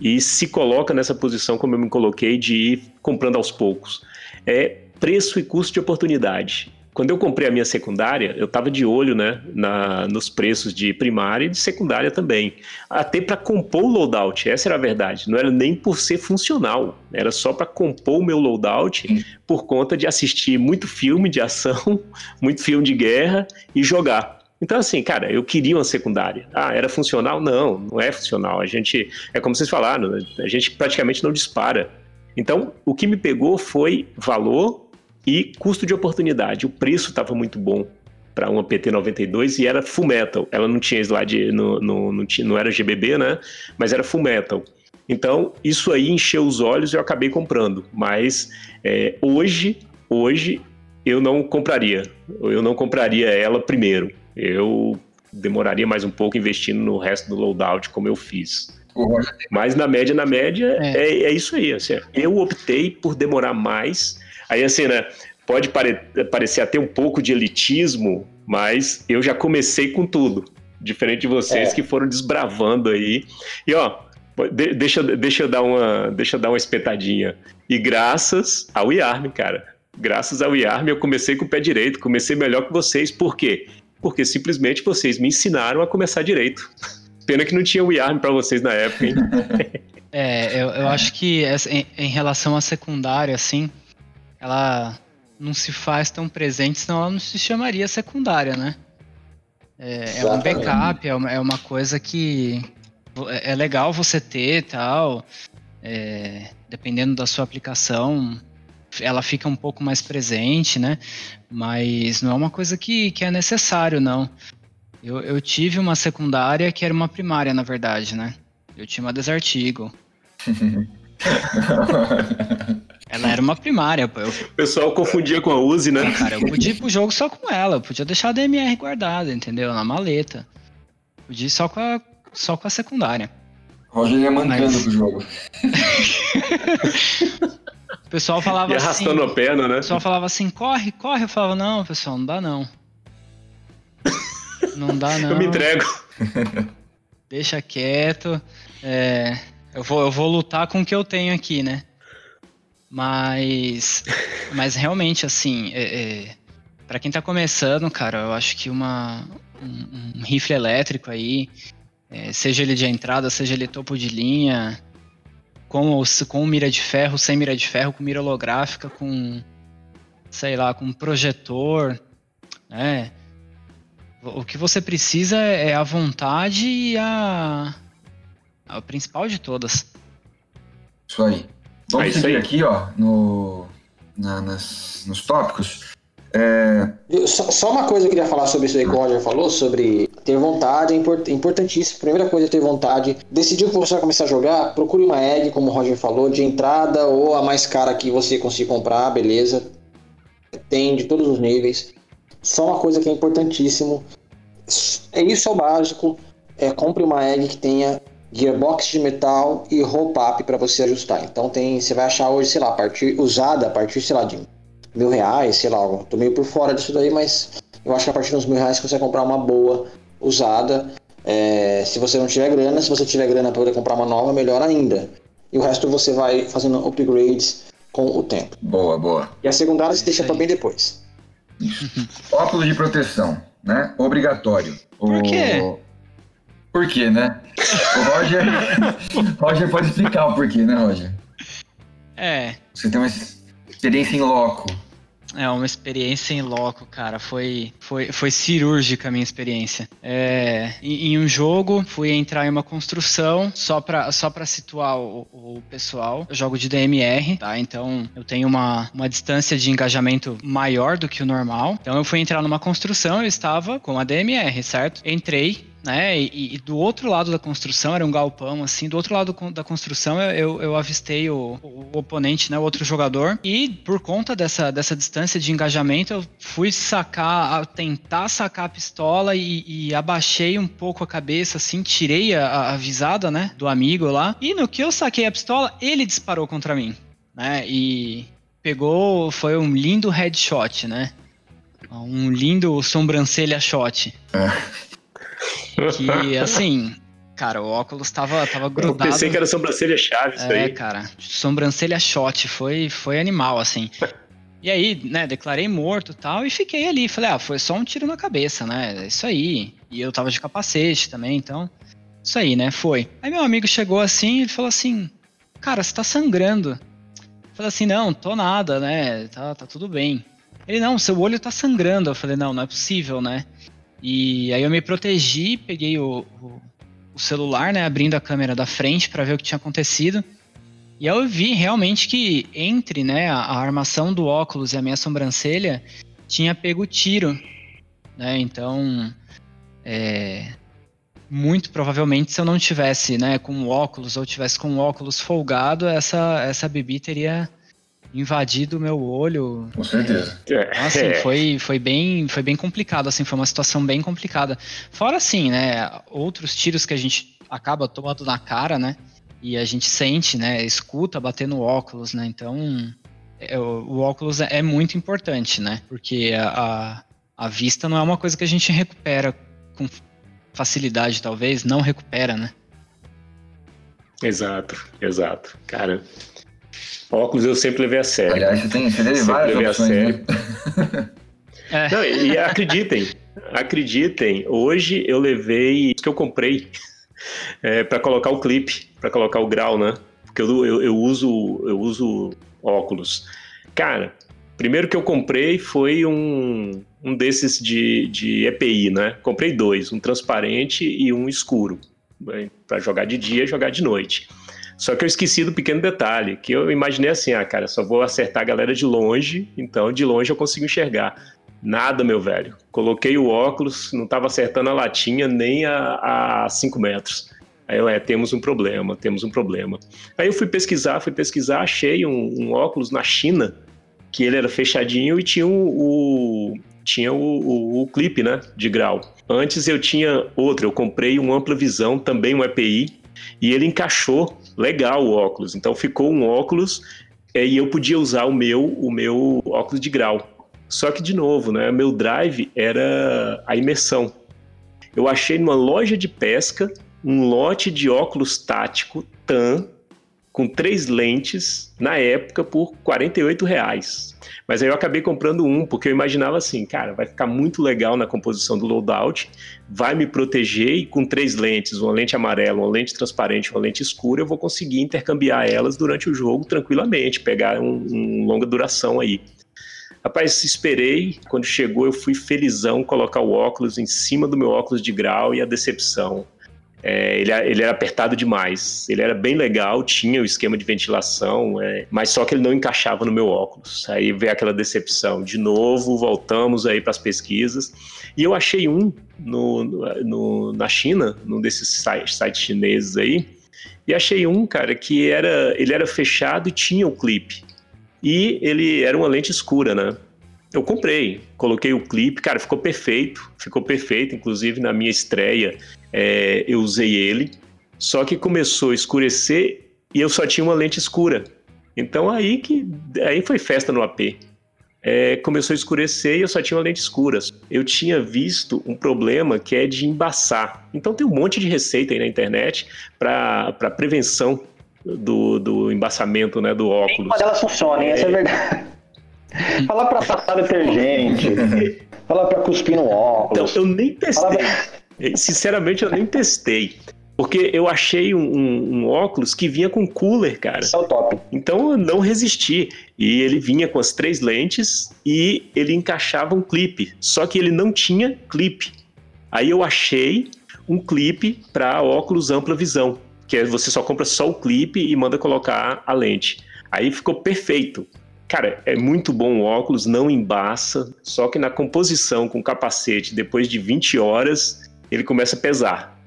e se coloca nessa posição como eu me coloquei de ir comprando aos poucos? É preço e custo de oportunidade. Quando eu comprei a minha secundária, eu estava de olho né, na, nos preços de primária e de secundária também. Até para compor o loadout, essa era a verdade. Não era nem por ser funcional, era só para compor o meu loadout Sim. por conta de assistir muito filme de ação, *laughs* muito filme de guerra e jogar. Então, assim, cara, eu queria uma secundária. Ah, era funcional? Não, não é funcional. A gente, é como vocês falaram, a gente praticamente não dispara. Então, o que me pegou foi valor e custo de oportunidade. O preço estava muito bom para uma PT92 e era full metal. Ela não tinha slide, no, no, não, tinha, não era GBB, né? Mas era full metal. Então, isso aí encheu os olhos e eu acabei comprando. Mas é, hoje, hoje, eu não compraria. Eu não compraria ela primeiro. Eu demoraria mais um pouco investindo no resto do loadout, como eu fiz. Mas na média, na média, é, é, é isso aí. Assim, eu optei por demorar mais Aí, assim, né? Pode pare parecer até um pouco de elitismo, mas eu já comecei com tudo. Diferente de vocês é. que foram desbravando aí. E, ó, de deixa, deixa, eu dar uma, deixa eu dar uma espetadinha. E graças ao IARM, cara. Graças ao IARM eu comecei com o pé direito, comecei melhor que vocês. Por quê? Porque simplesmente vocês me ensinaram a começar direito. *laughs* Pena que não tinha o IARM para vocês na época, hein? *laughs* É, eu, eu acho que em, em relação à secundária, assim, ela não se faz tão presente, senão ela não se chamaria secundária, né? É, é um backup, é uma, é uma, coisa que é, é legal você ter tal. É, dependendo da sua aplicação, ela fica um pouco mais presente, né? Mas não é uma coisa que, que é necessário, não. Eu, eu tive uma secundária que era uma primária, na verdade, né? Eu tinha uma Desert Eagle. *laughs* Ela era uma primária, pô. Eu... *laughs* O pessoal confundia com a Uzi, né? Cara, eu podia ir pro jogo só com ela. Eu podia deixar a DMR guardada, entendeu? Na maleta. Podia ir só com a, só com a secundária. Roger ia mancando Mas... pro jogo. *laughs* o pessoal falava e arrastando assim... a perna, né? O pessoal falava assim, corre, corre. Eu falava, não, pessoal, não dá não. *laughs* Não dá não. Eu me entrego. Deixa quieto. É, eu, vou, eu vou lutar com o que eu tenho aqui, né? Mas, mas realmente, assim, é, é, para quem tá começando, cara, eu acho que uma, um, um rifle elétrico aí, é, seja ele de entrada, seja ele topo de linha, com, com mira de ferro, sem mira de ferro, com mira holográfica, com, sei lá, com projetor, né? O que você precisa é a vontade e a, a principal de todas. Isso aí. Vamos é seguir aqui, ó, no, na, nas, nos tópicos. É... Só, só, uma coisa eu queria falar sobre isso aí que o Roger falou, sobre ter vontade, é import, importantíssimo. Primeira coisa é ter vontade. Decidiu que você vai começar a jogar, procure uma egg, como o Roger falou, de entrada ou a mais cara que você consiga comprar, beleza. Tem de todos os níveis. Só uma coisa que é importantíssimo. É isso é o básico. É, compre uma egg que tenha gearbox de metal e roll-up para você ajustar. Então tem, você vai achar hoje, sei lá, a partir, usada a partir, sei lá, de mil reais, sei lá, tô meio por fora disso daí, mas eu acho que a partir dos mil reais você consegue comprar uma boa usada. É, se você não tiver grana, se você tiver grana para poder comprar uma nova, melhor ainda. E o resto você vai fazendo upgrades com o tempo. Boa, boa. E a secundária você deixa para bem depois. Óculos de proteção, né? Obrigatório. Por quê? Por quê, né? O Roger, *laughs* Roger pode explicar o porquê, né, Roger? É. Você tem uma experiência em loco. É, uma experiência em loco, cara. Foi, foi, foi cirúrgica a minha experiência. É, em, em, um jogo, fui entrar em uma construção, só pra, só pra situar o, o, pessoal. Eu jogo de DMR, tá? Então eu tenho uma, uma distância de engajamento maior do que o normal. Então eu fui entrar numa construção, eu estava com a DMR, certo? Entrei, né? E, e, do outro lado da construção, era um galpão, assim, do outro lado da construção eu, eu avistei o, o, oponente, né? O outro jogador. E por conta dessa, dessa distância de engajamento, eu fui sacar, tentar sacar a pistola e, e abaixei um pouco a cabeça, assim, tirei a, a visada, né? Do amigo lá. E no que eu saquei a pistola, ele disparou contra mim, né? E pegou, foi um lindo headshot, né? Um lindo sobrancelha shot. É. Que, assim, cara, o óculos tava, tava grudado. Eu pensei que era sobrancelha chave isso é, aí. É, cara, sobrancelha shot, foi, foi animal, assim. E aí, né, declarei morto e tal, e fiquei ali. Falei, ah, foi só um tiro na cabeça, né? É isso aí. E eu tava de capacete também, então. Isso aí, né? Foi. Aí meu amigo chegou assim, ele falou assim: Cara, você tá sangrando. Eu falei assim: Não, tô nada, né? Tá, tá tudo bem. Ele, não, seu olho tá sangrando. Eu falei: Não, não é possível, né? E aí eu me protegi, peguei o, o, o celular, né, abrindo a câmera da frente para ver o que tinha acontecido. E eu vi realmente que entre né, a, a, armação do óculos e a minha sobrancelha tinha pego tiro. Né? Então, é, muito provavelmente, se eu não tivesse né, com óculos ou tivesse com óculos folgado, essa, essa Bibi teria invadido o meu olho. Com certeza. É. Assim, é. foi, foi, bem, foi bem complicado, assim, foi uma situação bem complicada. Fora assim, né, outros tiros que a gente acaba tomando na cara, né, e a gente sente, né, escuta bater no óculos, né, então é, o, o, óculos é, é muito importante, né, porque a, a, a vista não é uma coisa que a gente recupera com facilidade, talvez, não recupera, né. Exato, exato. Cara, Óculos eu sempre levei a sério. Aliás, você tem, você teve várias levei opções, a sério. Né? É. *laughs* Não, e acreditem, acreditem, hoje eu levei que eu comprei *laughs* é, para colocar o clipe, para colocar o grau, né? Porque eu, eu, eu, uso eu uso óculos. Cara, primeiro que eu comprei foi um, um desses de, de EPI, né? Comprei dois, um transparente e um escuro, para jogar de dia e jogar de noite. Só que eu esqueci do pequeno detalhe, que eu imaginei assim, ah, cara, só vou acertar a galera de longe, então de longe eu consigo enxergar. Nada, meu velho. Coloquei o óculos, não estava acertando a latinha nem a 5 metros. Aí eu, é, temos um problema, temos um problema. Aí eu fui pesquisar, fui pesquisar, achei um, um óculos na China, que ele era fechadinho e tinha o, o tinha o, o, o, clipe, né, de grau. Antes eu tinha outro, eu comprei um ampla visão, também um EPI, e ele encaixou legal o óculos. Então ficou um óculos é, e eu podia usar o meu, o meu óculos de grau. Só que, de novo, né, meu drive era a imersão. Eu achei numa loja de pesca um lote de óculos tático TAM com três lentes na época por 48 reais. Mas aí eu acabei comprando um, porque eu imaginava assim, cara, vai ficar muito legal na composição do loadout, vai me proteger e com três lentes, uma lente amarela, uma lente transparente, uma lente escura, eu vou conseguir intercambiar elas durante o jogo tranquilamente, pegar um, um longa duração aí. Rapaz, esperei, quando chegou eu fui felizão colocar o óculos em cima do meu óculos de grau e a decepção. É, ele, ele, era apertado demais. Ele era bem legal, tinha o esquema de ventilação, é, mas só que ele não encaixava no meu óculos. Aí veio aquela decepção. De novo, voltamos aí para as pesquisas. E eu achei um no, no, na China, num desses sites, sites chineses aí. E achei um, cara, que era, ele era fechado e tinha o clipe. E ele era uma lente escura, né? Eu comprei, coloquei o clipe, cara, ficou perfeito, ficou perfeito. Inclusive na minha estreia, é, eu usei ele, só que começou a escurecer e eu só tinha uma lente escura. Então aí que aí foi festa no AP. É, começou a escurecer e eu só tinha uma lente escura. Eu tinha visto um problema que é de embaçar. Então tem um monte de receita aí na internet para prevenção do, do embaçamento né, do óculos. Uma delas funciona, essa é verdade. *laughs* Fala para passar detergente. *laughs* Fala para cuspir no óculos. Então, eu nem testei. Sinceramente, eu nem testei. Porque eu achei um, um, um, óculos que vinha com cooler, cara. Isso é o top. Então eu não resisti. E ele vinha com as três lentes e ele encaixava um clipe. Só que ele não tinha clipe. Aí eu achei um clipe para óculos ampla visão. Que é você só compra só o clipe e manda colocar a lente. Aí ficou perfeito. Cara, é muito bom o óculos, não embaça. Só que na composição com capacete, depois de 20 horas, ele começa a pesar.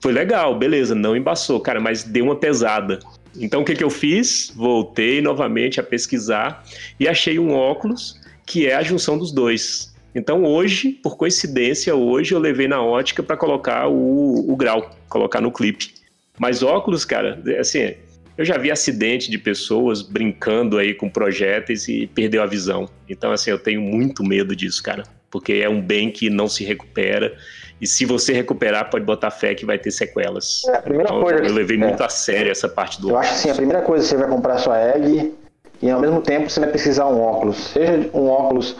Foi legal, beleza, não embaçou, cara, mas deu uma pesada. Então o que, que eu fiz? Voltei novamente a pesquisar e achei um óculos que é a junção dos dois. Então hoje, por coincidência, hoje eu levei na ótica para colocar o, o grau, colocar no clipe. Mas óculos, cara, assim, eu já vi acidente de pessoas brincando aí com projéteis e perdeu a visão. Então, assim, eu tenho muito medo disso, cara. Porque é um bem que não se recupera. E se você recuperar, pode botar fé que vai ter sequelas. É, a primeira então, coisa. Eu levei é. muito a sério essa parte do Eu acho assim, a primeira coisa você vai comprar sua egg e ao mesmo tempo você vai precisar um óculos. Seja um óculos.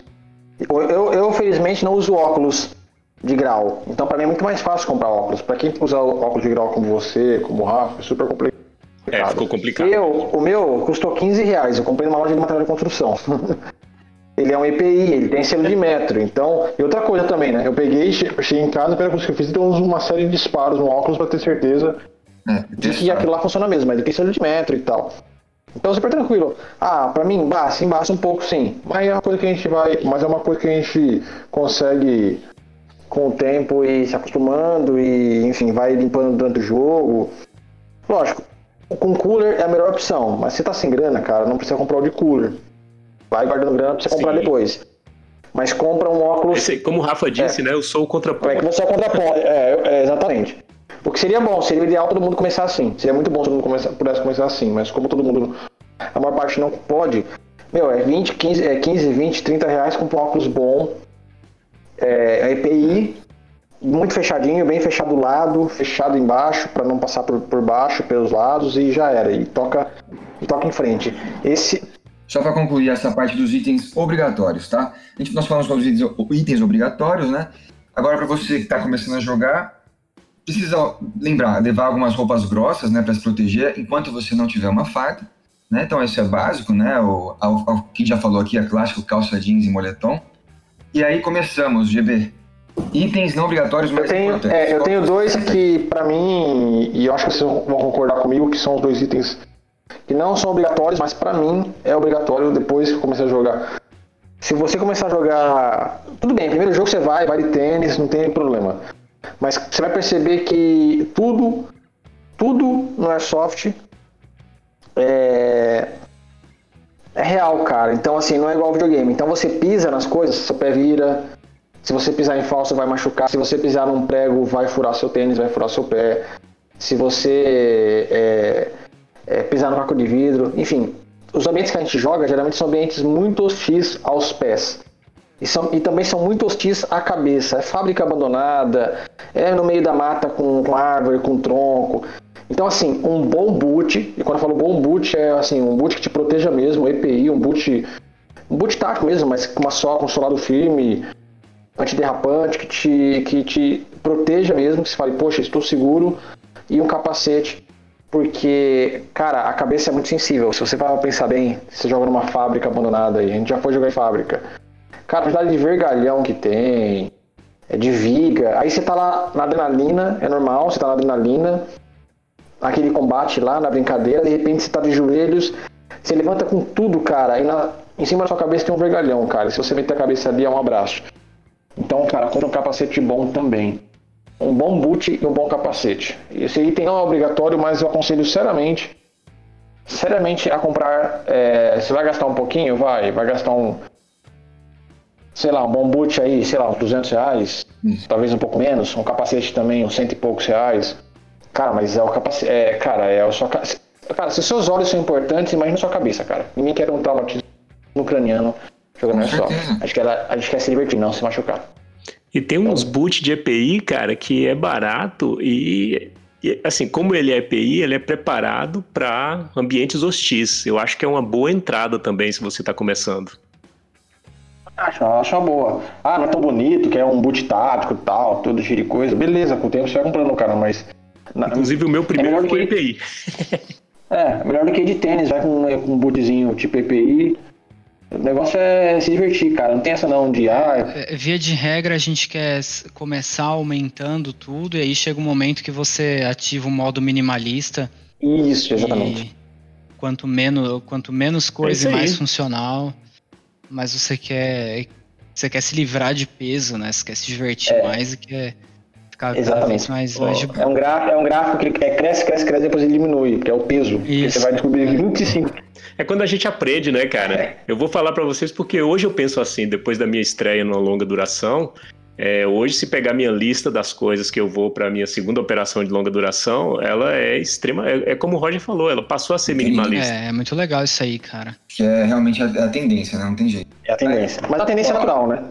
Eu, eu, eu felizmente não uso óculos de grau. Então para mim é muito mais fácil comprar óculos. Para quem usa óculos de grau como você, como o Rafa, é super complicado. É, ficou complicado. Eu, o meu custou 15 reais. Eu comprei numa loja de material de construção. *laughs* ele é um EPI, ele tem selo de metro. Então, e outra coisa também, né? Eu peguei, cheguei em casa, a primeira coisa que eu fiz, deu uma série de disparos no óculos para ter certeza É, de que aquilo lá funciona mesmo, mas ele tem selo de metro e tal. Então super tranquilo. Ah, pra mim, embaça, embaça um pouco sim. Mas é uma coisa que a gente vai. Mas é uma coisa que a gente consegue com o tempo e se acostumando e, enfim, vai limpando durante o jogo. Lógico, com cooler é a melhor opção, mas se tá sem grana, cara, não precisa comprar o de cooler. Vai guardando grana pra você comprar Sim. depois. Mas compra um óculos. Esse, como o Rafa disse, né? Eu sou o É que contraponto. você é contraponto. *laughs* É, é, exatamente. O que seria bom, seria ideal todo mundo começar assim. Seria muito bom se todo mundo começar, pudesse começar assim, mas como todo mundo, a maior parte não pode, meu, é 20, 15, é 15 20, 30 reais com um óculos bom, é, é EPI, muito fechadinho, bem fechado do lado, fechado embaixo, para não passar por, por baixo, pelos lados, e já era. E toca, e toca em frente. Esse, Só para concluir essa parte dos itens obrigatórios, tá? A gente, nós falamos sobre os itens, obrigatórios, né? Agora, para você que está começando a jogar, precisa lembrar, levar algumas roupas grossas, né, para se proteger, enquanto você não tiver uma faca, né? Então, isso é básico, né? O, ao, ao, quem já falou aqui é clássico, calça jeans e moletom. E aí começamos, GB. Itens não obrigatórios, eu mas tenho, importantes. é, eu tenho dois que, para mim, e eu acho que vocês vão concordar comigo, que são os dois itens que não são obrigatórios, mas para mim é obrigatório depois que eu comecei a jogar. Se você começar a jogar. Tudo bem, primeiro jogo você vai, vai de tênis, não tem problema. Mas você vai perceber que tudo, tudo no Airsoft é, é real, cara. Então, assim, não é igual ao videogame. Então você pisa nas coisas, seu pé vira. Se você pisar em falso, vai machucar. Se você pisar num prego, vai furar seu tênis, vai furar seu pé. Se você é, é, pisar no caco de vidro, enfim. Os ambientes que a gente joga geralmente são ambientes muito hostis aos pés. E, são, e também são muito hostis à cabeça. É fábrica abandonada, é no meio da mata com, com árvore, com tronco. Então, assim, um bom boot, e quando eu falo bom boot, é assim, um boot que te proteja mesmo, EPI, um boot, um boot tático mesmo, mas com uma só, com um solado firme, antiderrapante, que te, que te proteja mesmo, que você fale, poxa, estou seguro, e um capacete, porque, cara, a cabeça é muito sensível. Se você vai pensar bem, você joga numa fábrica abandonada aí, a gente já foi jogar em fábrica. Cara, a quantidade de vergalhão que tem, é de viga, aí você tá lá na adrenalina, é normal, você tá na adrenalina, aquele combate lá, na brincadeira, de repente você tá de joelhos, você levanta com tudo, cara, e na, em cima da sua cabeça tem um vergalhão, cara, se você meter a cabeça ali é um abraço. Então, cara, compra um capacete bom também. Um bom boot e um bom capacete. Esse item não é obrigatório, mas eu aconselho seriamente, seriamente a comprar. É, você vai gastar um pouquinho? Vai, vai gastar um, sei lá, um bom boot aí, sei lá, uns 200 reais, Isso. talvez um pouco menos, um capacete também, uns cento e poucos reais. Cara, mas é o capacete, é, cara, é o sua ca- Cara, se seus olhos são importantes, imagina sua cabeça, cara. Ninguém quer um traumatismo craniano jogando certeza. Acho que ela, a gente quer se divertir, não se machucar. E tem uns boot de EPI, cara, que é barato e, e, assim, como ele é EPI, ele é preparado para ambientes hostis. Eu acho que é uma boa entrada também se você está começando. Acho, acho uma boa. Ah, não é tão bonito, que é um boot tático e tal, tudo cheio de coisa. Beleza, com o tempo você vai comprando, cara, mas. Inclusive o meu primeiro melhor foi que- EPI. É, melhor do que de tênis, vai com, com um bootzinho tipo EPI. O negócio é se divertir, cara. Não tem essa não de ah, É, Via de regra, a gente quer começar aumentando tudo, e aí chega um momento que você ativa o modo minimalista. isso, exatamente. E quanto menos, quanto menos coisa e aí. mais funcional, mais você quer. Você quer se livrar de peso, né? Você quer se divertir É. mais e quer ficar ficar Exatamente. mais, mais de É um, gráfico, é um gráfico que é, cresce, cresce, cresce, depois ele diminui, que é o peso. Isso. Você vai descobrir 25. É quando a gente aprende, né, cara? Eu vou falar pra vocês porque hoje eu penso assim, depois da minha estreia no longa duração, é, hoje se pegar minha lista das coisas que eu vou pra minha segunda operação de longa duração, ela é extrema, é, é como o Roger falou, ela passou a ser minimalista. É, é muito legal isso aí, cara. Que é realmente a, a tendência, né? Não tem jeito. É a tendência. Mas a tendência é natural, né?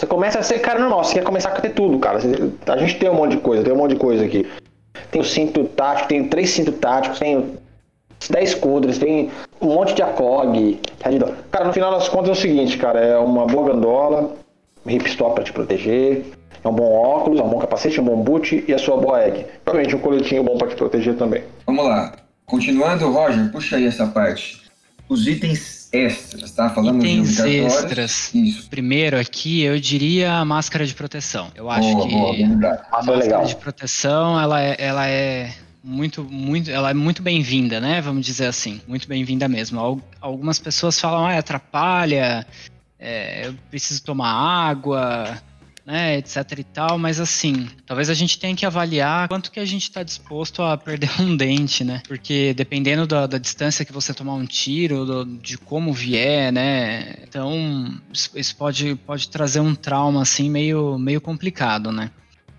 É. Você começa a ser, cara, normal, você quer começar a ter tudo, cara. A gente tem um monte de coisa, tem um monte de coisa aqui. Tem o cinto tático, tem três cintos táticos, tem 10 codres, tem um monte de ACOG. Cara, no final das contas é o seguinte, cara, é uma boa gandola, um hip stop pra te proteger, é um bom óculos, é um bom capacete, um bom boot e a sua boa egg. Provavelmente um coletinho bom pra te proteger também. Vamos lá. Continuando, Roger, puxa aí essa parte. Os itens extras, tá? Falamos Itens de obrigatórios. extras. Isso. Primeiro aqui, eu diria a máscara de proteção. Eu acho Boa, que boa, a Máscara legal. de proteção, ela é, ela é muito, muito, ela é muito bem-vinda, né? Vamos dizer assim, muito bem-vinda mesmo. Al- Algumas pessoas falam, ah, atrapalha, é, eu preciso tomar água, né, etc e tal, mas assim, talvez a gente tenha que avaliar quanto que a gente está disposto a perder um dente, né? Porque dependendo da, da distância que você tomar um tiro, do- de como vier, né? Então, isso, pode, pode trazer um trauma, assim, meio, meio complicado, né?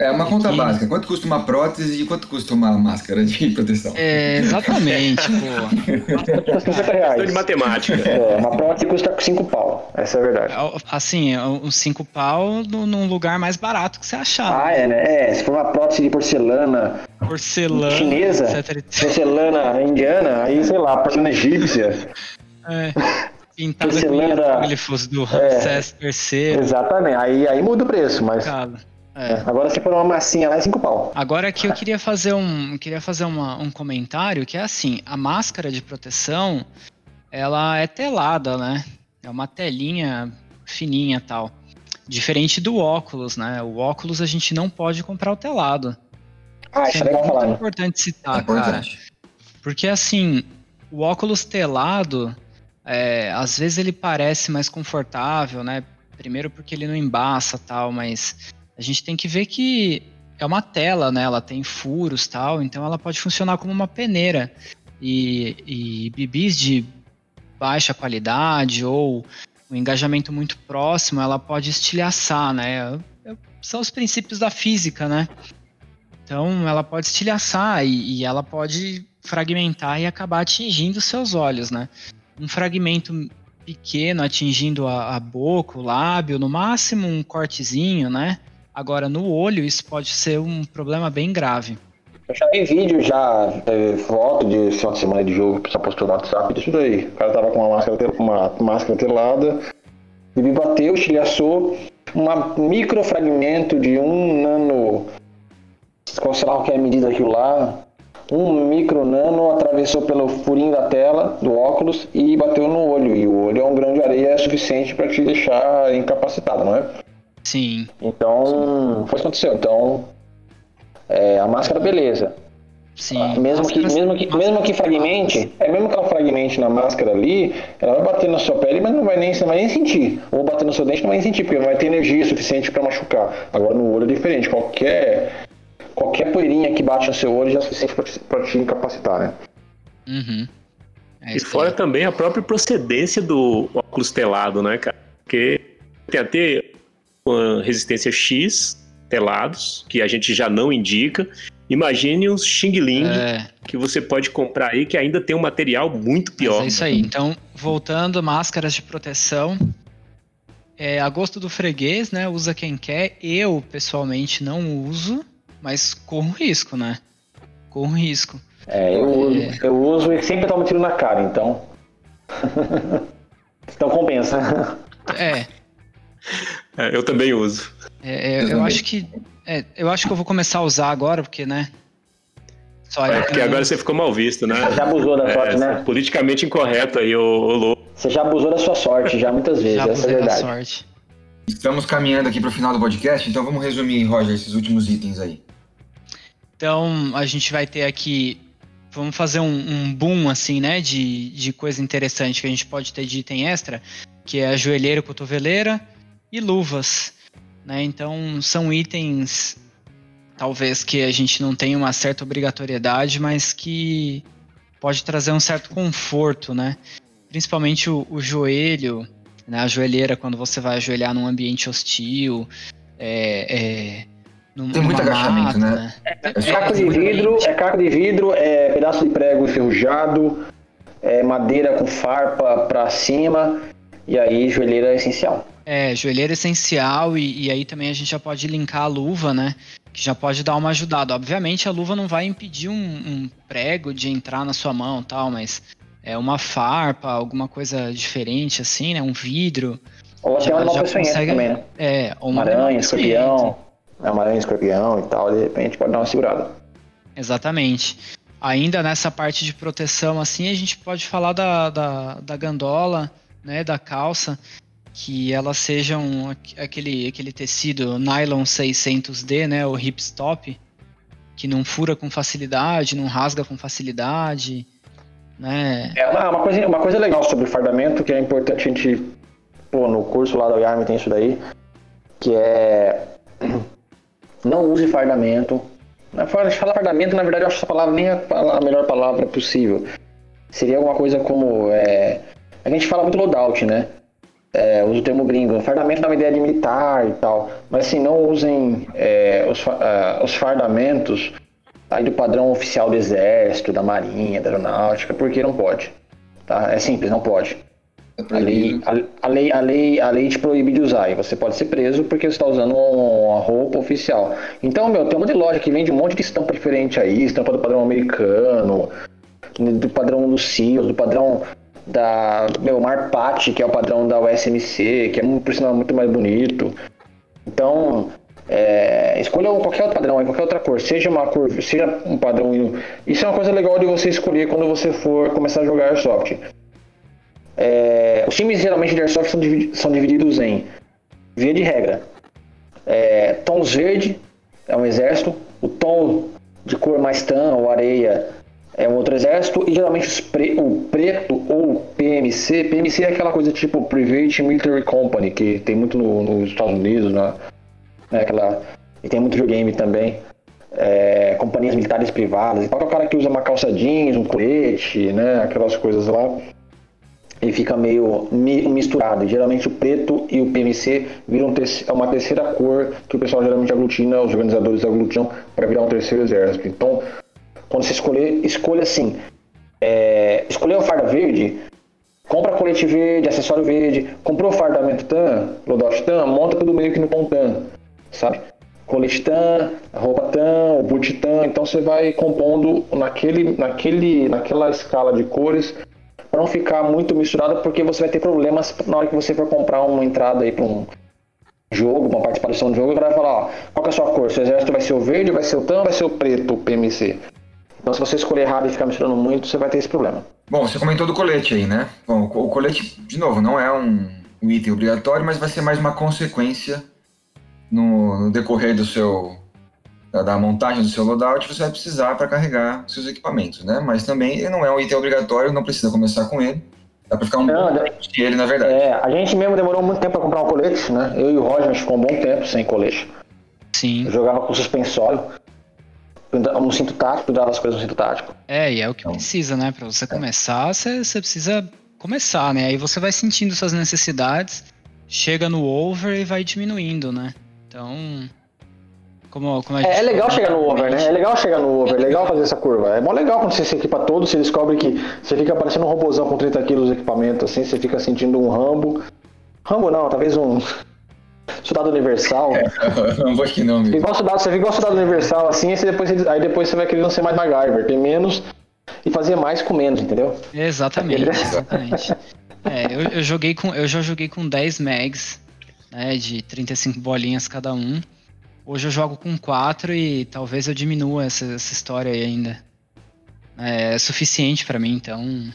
É uma conta Aqui- básica. Quanto custa uma prótese e quanto custa uma máscara de *laughs* proteção? É, exatamente, pô. Custa 50 Questão de reais. matemática. É, uma prótese custa 5 pau. Essa é a verdade. Assim, uns cinco pau no- num lugar mais barato que você achar. Ah, é, né? É, se for uma prótese de porcelana Porcelana, chinesa, etc porcelana indiana, aí sei lá, porcelana egípcia. É, pintada com Porcelana hieróglifos do Ramsés III. Exatamente. Aí, aí muda o preço, mas. cara. É. Agora se for uma massinha lá é 5 pau. Agora aqui eu queria fazer um, queria fazer uma- um comentário que é assim, a máscara de proteção, ela é telada, né? É uma telinha fininha tal. Diferente do óculos, né? O óculos a gente não pode comprar o telado. Ah, isso é legal muito falar, né? importante é citar, cara. importante. Porque assim, o óculos telado, é, às vezes ele parece mais confortável, né? Primeiro porque ele não embaça tal, mas a gente tem que ver que é uma tela, né? Ela tem furos tal, então ela pode funcionar como uma peneira. E, e bibis de baixa qualidade ou um engajamento muito próximo, ela pode estilhaçar, né? São os princípios da física, né? Então ela pode estilhaçar e, e ela pode fragmentar e acabar atingindo seus olhos, né? Um fragmento pequeno atingindo a, a boca, o lábio, no máximo um cortezinho, né? Agora no olho isso pode ser um problema bem grave. Eu já vi vídeo, já é, foto de final de semana de jogo só postou no WhatsApp disso daí. O cara tava com uma máscara, uma máscara telada, e me bateu, estilhaçou, um microfragmento de um nano. Qual qual que é a medida daquilo lá? Um micro nano atravessou pelo furinho da tela do óculos e bateu no olho. E o olho é um grão de areia suficiente para te deixar incapacitado, não é? Sim, Então, foi isso que aconteceu. Então, é, a máscara, beleza. sim. Mesmo que, mesmo que, mesmo que fragmente, é mesmo que ela fragmente na máscara ali, ela vai bater na sua pele, mas não vai nem, você não vai nem sentir. Ou bater no seu dente, não vai nem sentir, porque não vai ter energia suficiente para machucar. Agora no olho é diferente. Qualquer, qualquer poeirinha que bate no seu olho já é suficiente para te, pra te incapacitar, né? Uhum. É E fora também a própria procedência do óculos telado, né, cara? Porque tem até uma resistência X telados, que a gente já não indica. Imagine os Xing Ling É, que você pode comprar aí, que ainda tem um material muito mas pior. é isso aí. Então, voltando, máscaras de proteção. É, a gosto do freguês, né? Usa quem quer. Eu, pessoalmente, não uso, mas corro risco, né? Corro risco. É, eu uso, eu uso e sempre tomo tiro na cara, então. *laughs* então compensa. É, *laughs* É, eu também uso. é, é, Eu eu também. acho que. é, eu acho que eu vou começar a usar agora, porque, né? Só É porque agora você ficou mal visto, né? Já abusou da sorte, É, né? Politicamente incorreto aí, ô, ô louco. Você já abusou da sua sorte, já muitas vezes, já essa é a abusei da verdade. sorte. Estamos caminhando aqui para o final do podcast, então vamos resumir, Roger, esses últimos itens aí. Então, a gente vai ter aqui. Vamos fazer um, um boom, assim, né? De, de coisa interessante que a gente pode ter de item extra, que é a joelheira, cotoveleira e luvas. Né? Então, são itens talvez que a gente não tenha uma certa obrigatoriedade, mas que pode trazer um certo conforto, né? Principalmente o, o joelho, né? a joelheira quando você vai ajoelhar num ambiente hostil, é, é, num, Tem muito agachamento, mata, né? né? É, é, caco de vidro, é caco de vidro, é pedaço de prego enferrujado, é madeira com farpa para cima, e aí joelheira é essencial. É, joelheira essencial e, e, aí também a gente já pode linkar a luva, né? Que já pode dar uma ajudada. Obviamente a luva não vai impedir um, um prego de entrar na sua mão tal, mas é uma farpa, alguma coisa diferente assim, né? Um vidro. Ou até uma nova consegue... também, né? É, ou uma aranha, escorpião. É uma aranha, escorpião e tal, de repente pode dar uma segurada. Exatamente. Ainda nessa parte de proteção, assim, a gente pode falar da, da, da gandola, né, da calça, que elas sejam aquele, aquele tecido nylon 600D, né, o hipstop, que não fura com facilidade, não rasga com facilidade, né? É uma, coisa, uma coisa legal sobre fardamento que é importante a gente, pô, no curso lá da Yarm tem isso daí, que é *clears throat* não use fardamento. Na de falar fardamento, na verdade, eu acho essa palavra nem a, a melhor palavra possível. Seria alguma coisa como. É, a gente fala muito loadout, né? É, uso o termo gringo, fardamento dá uma ideia de militar e tal, mas assim, não usem é, os, uh, os fardamentos aí do padrão oficial do exército, da marinha, da aeronáutica, porque não pode. Tá? É simples, não pode. É a, lei, a, a, lei, a, lei, a lei te proíbe de usar e você pode ser preso porque você está usando uma roupa oficial. Então, meu, tem uma de loja que vende um monte de estampa diferente aí, estampa do padrão americano, do padrão do CIO, do padrão da meu Marpat, que é o padrão da USMC, que é por sinal muito mais bonito. Então, é, escolha qualquer outro padrão, qualquer outra cor, seja uma cor, seja um padrão. Isso é uma coisa legal de você escolher quando você for começar a jogar Airsoft. É, os times geralmente de Airsoft são, divididos, são divididos em, via de regra, é, tons verde é um exército, o tom de cor mais tan ou areia é um outro exército, e geralmente pre, o preto ou PMC, PMC é aquela coisa tipo Private Military Company, que tem muito no, nos Estados Unidos, né? né? Aquela, e tem muito videogame também. É, companhias militares privadas, então é o cara que usa uma calça jeans, um colete, né? Aquelas coisas lá. E fica meio misturado. Geralmente o preto e o PMC viram é uma terceira cor que o pessoal geralmente aglutina, os organizadores aglutinam para virar um terceiro exército. Então, quando você escolher, escolha assim. É, escolheu o farda verde, compra colete verde, acessório verde, comprou fardamento TAM, loadout TAM, monta tudo meio que no tom TAM, sabe? Colete TAM, roupa TAM, boot TAM, então você vai compondo naquele, naquele, naquela escala de cores para não ficar muito misturado, porque você vai ter problemas na hora que você for comprar uma entrada aí para um jogo, uma participação do jogo, o cara vai falar, ó, qual é a sua cor? Seu exército vai ser o verde, vai ser o TAM, vai ser o preto, o PMC. Então, se você escolher errado e ficar misturando muito, você vai ter esse problema. Bom, você comentou do colete aí, né? Bom, o colete, de novo, não é um, um item obrigatório, mas vai ser mais uma consequência no, no decorrer do seu da, da, montagem do seu loadout, você vai precisar para carregar seus equipamentos, né? Mas também ele não é um item obrigatório, não precisa começar com ele. Dá para ficar um não, bom de ele, na verdade. É, a gente mesmo demorou muito tempo para comprar um colete, né? Eu e o Roger, a gente ficou um bom tempo sem colete. Sim. Eu jogava com suspensório um cinto tático, cuidar das coisas no cinto tático. É, e é o que então, precisa, né? Pra você começar, você, você precisa começar, né? Aí você vai sentindo suas necessidades, chega no over e vai diminuindo, né? Então. Como, como é, é legal chegar no over, né? É legal chegar no over, é legal fazer essa curva. É mó legal quando você se equipa todo, você descobre que você fica parecendo um robôzão com 30 quilos de equipamento, assim, você fica sentindo um Rambo. Rambo não, talvez um Soldado Universal. É, *laughs* não vou que não, igual soldado, Você igual Soldado Universal, assim, e depois, aí depois você vai querer não ser mais MacGyver, ter menos e fazer mais com menos, entendeu? Exatamente, exatamente. é, eu, eu, joguei com, eu já joguei com 10 mags, né, de 35 bolinhas cada um. Hoje eu jogo com 4 e talvez eu diminua essa, essa história aí ainda. É, é suficiente para mim, então.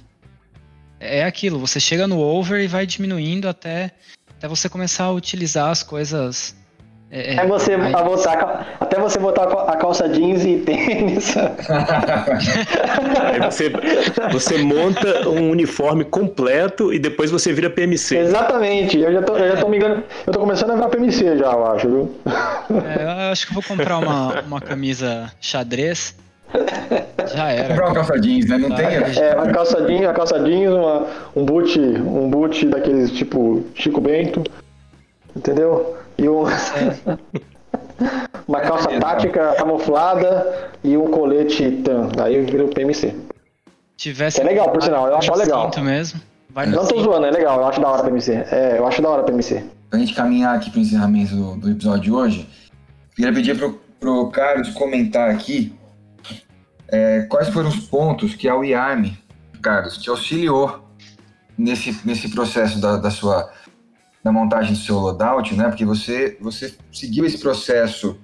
É aquilo, você chega no over e vai diminuindo até até você começar a utilizar as coisas É, é, você aí... botar, até você botar a calça jeans e tênis. aí você, você monta um uniforme completo e depois você vira PMC. Exatamente, eu já tô, eu já tô me engano, eu tô começando a virar PMC já, eu acho, viu? É, eu acho que vou comprar uma, uma camisa xadrez. Já era. Comprar uma calça jeans, né? Não ah, tem. É, uma calça jeans, uma calça jeans uma, um boot, um boot daqueles tipo Chico Bento. Entendeu? E um... É. *laughs* uma calça tática camuflada e um colete TAM. Aí vira o PMC. Tivesse é legal, por sinal, eu acho legal. mesmo. Vai não tô zoando, é legal, eu acho da hora PMC. É, eu acho da hora PMC. Pra gente caminhar aqui pro encerramento do, do episódio de hoje, queria pedir pro, pro Carlos comentar aqui é, quais foram os pontos que a UIARM, Carlos, te auxiliou nesse, nesse processo da, da sua da montagem do seu loadout, né? Porque você, você seguiu esse processo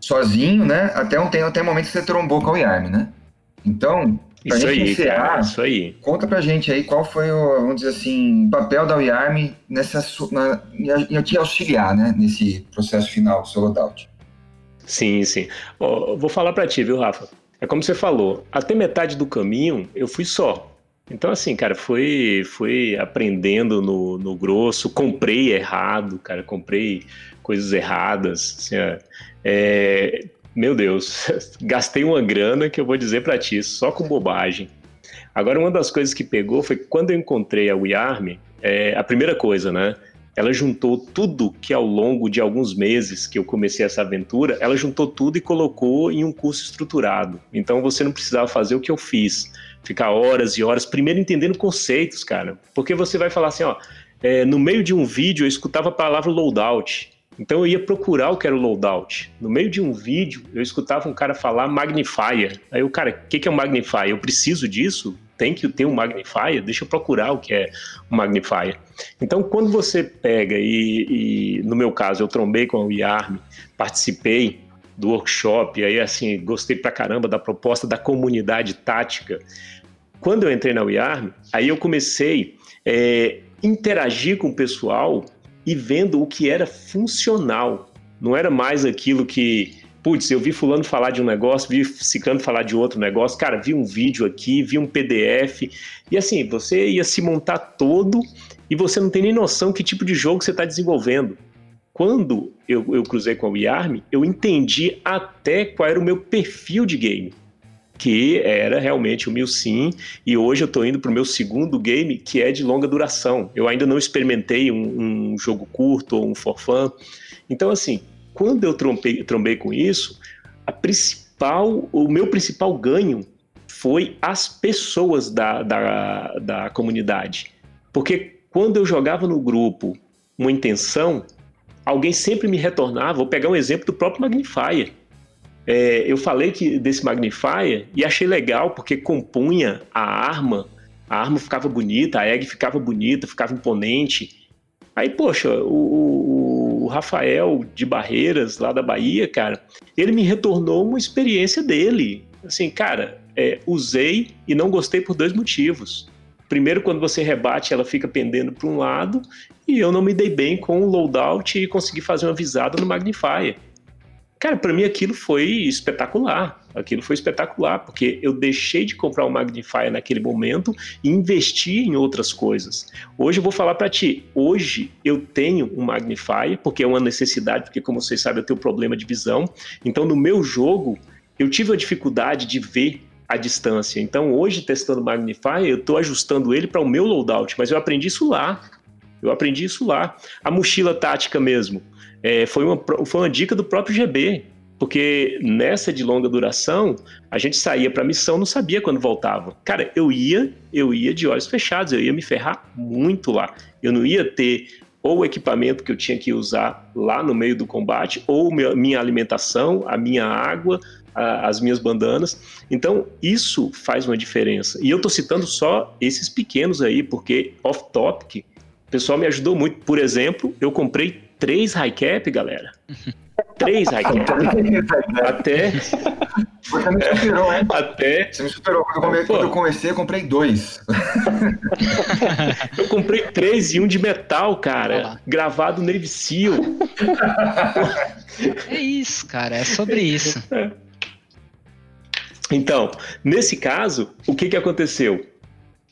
sozinho, né? Até um, até um momento que você trombou com a IARM, né? Então, pra isso gente aí, encerrar, cara, isso aí. conta pra gente aí qual foi o, vamos dizer assim, papel da UIARM nessa, na, em te auxiliar, né? Nesse processo final do seu loadout. Sim, sim. Vou falar pra ti, viu, Rafa? É como você falou, até metade do caminho eu fui só. Então, assim, cara, foi, foi aprendendo no, no grosso, comprei errado, cara, comprei coisas erradas. Assim, é, meu Deus, *laughs* gastei uma grana que eu vou dizer para ti, só com bobagem. Agora, uma das coisas que pegou foi quando eu encontrei a WeArm, é, a primeira coisa, né? Ela juntou tudo que ao longo de alguns meses que eu comecei essa aventura, ela juntou tudo e colocou em um curso estruturado. Então você não precisava fazer o que eu fiz ficar horas e horas, primeiro entendendo conceitos, cara. Porque você vai falar assim, ó, é, no meio de um vídeo eu escutava a palavra loadout. Então eu ia procurar o que era o loadout. No meio de um vídeo eu escutava um cara falar magnifier. Aí o cara, o que, que é um magnifier? Eu preciso disso? Tem que ter um magnifier? Deixa eu procurar o que é um magnifier. Então quando você pega e, e no meu caso eu trombei com o IARM, participei do workshop, aí assim, gostei pra caramba da proposta da comunidade tática. Quando eu entrei na WeArm, aí eu comecei a é, interagir com o pessoal e vendo o que era funcional. Não era mais aquilo que, putz, eu vi fulano falar de um negócio, vi ciclano falar de outro negócio, cara, vi um vídeo aqui, vi um PDF, e assim, você ia se montar todo e você não tem nem noção que tipo de jogo você está desenvolvendo. Quando eu, eu cruzei com a WeArm, eu entendi até qual era o meu perfil de game que era realmente o Milsim, e hoje eu estou indo para o meu segundo game, que é de longa duração. Eu ainda não experimentei um, um jogo curto ou um for fun. Então, assim, quando eu trombei, trombei com isso, a principal, o meu principal ganho foi as pessoas da, da, da comunidade. Porque quando eu jogava no grupo uma intenção, alguém sempre me retornava. Vou pegar um exemplo do próprio Magnifier. É, eu falei que desse Magnifier e achei legal porque compunha a arma, a arma ficava bonita, a egg ficava bonita, ficava imponente. Aí, poxa, o, o, Rafael de Barreiras, lá da Bahia, cara, ele me retornou uma experiência dele. Assim, cara, é, usei e não gostei por dois motivos. Primeiro, quando você rebate, ela fica pendendo para um lado, e eu não me dei bem com o loadout e consegui fazer uma visada no Magnifier. Cara, para mim aquilo foi espetacular. Aquilo foi espetacular, porque eu deixei de comprar o Magnifier naquele momento e investi em outras coisas. Hoje eu vou falar para ti, hoje eu tenho um Magnifier, porque é uma necessidade, porque como vocês sabem, eu tenho problema de visão. Então no meu jogo, eu tive a dificuldade de ver a distância. Então, hoje, testando o Magnify, eu estou ajustando ele para o meu loadout, mas eu aprendi isso lá. Eu aprendi isso lá. A mochila tática mesmo. É, foi, uma, foi uma dica do próprio GB, porque nessa de longa duração, a gente saía para missão, não sabia quando voltava. Cara, eu ia, eu ia de olhos fechados, eu ia me ferrar muito lá. Eu não ia ter ou o equipamento que eu tinha que usar lá no meio do combate, ou minha alimentação, a minha água, a, as minhas bandanas. Então, isso faz uma diferença. E eu estou citando só esses pequenos aí, porque off-topic, o pessoal me ajudou muito. Por exemplo, eu comprei três high cap, galera. *laughs* Três *laughs* cap. até, Você me superou, hein? Até. Você me superou. Quando eu, come... Quando eu comecei, eu comprei dois. *laughs* eu comprei três e um de metal, cara. Olá. Gravado Navy Seal. é isso, cara. É sobre isso. *laughs* Então, nesse caso, o que, que aconteceu?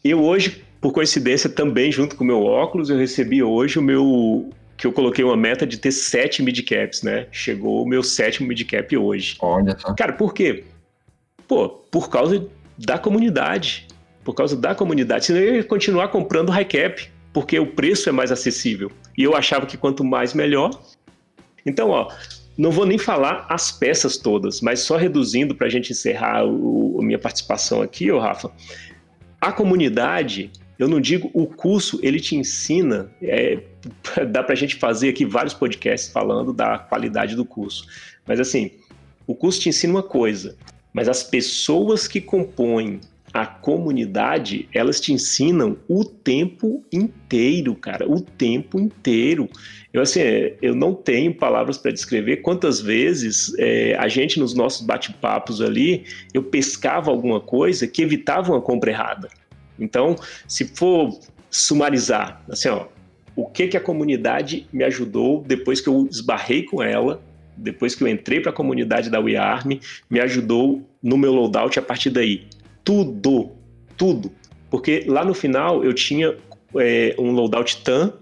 Eu hoje, por coincidência, também junto com o meu óculos, eu recebi hoje o meu que eu coloquei uma meta de ter sete midcaps, né? Chegou o meu sétimo midcap hoje. Olha só. Cara, por quê? Pô, por causa da comunidade. Por causa da comunidade. Senão eu ia continuar comprando high cap, porque o preço é mais acessível. E eu achava que quanto mais melhor. Então, ó, não vou nem falar as peças todas, mas só reduzindo para a gente encerrar o, a minha participação aqui, ô Rafa. A comunidade eu não digo o curso, ele te ensina, é, *laughs* dá para a gente fazer aqui vários podcasts falando da qualidade do curso. Mas assim, o curso te ensina uma coisa, mas as pessoas que compõem a comunidade, elas te ensinam o tempo inteiro, cara, o tempo inteiro. Eu assim, eu não tenho palavras para descrever quantas vezes é, a gente nos nossos bate-papos ali, eu pescava alguma coisa que evitava uma compra errada. Então, se for sumarizar, assim, ó, o que que a comunidade me ajudou depois que eu esbarrei com ela, depois que eu entrei para a comunidade da WeArm, me ajudou no meu loadout a partir daí. Tudo, tudo. Porque lá no final eu tinha é, um loadout TAM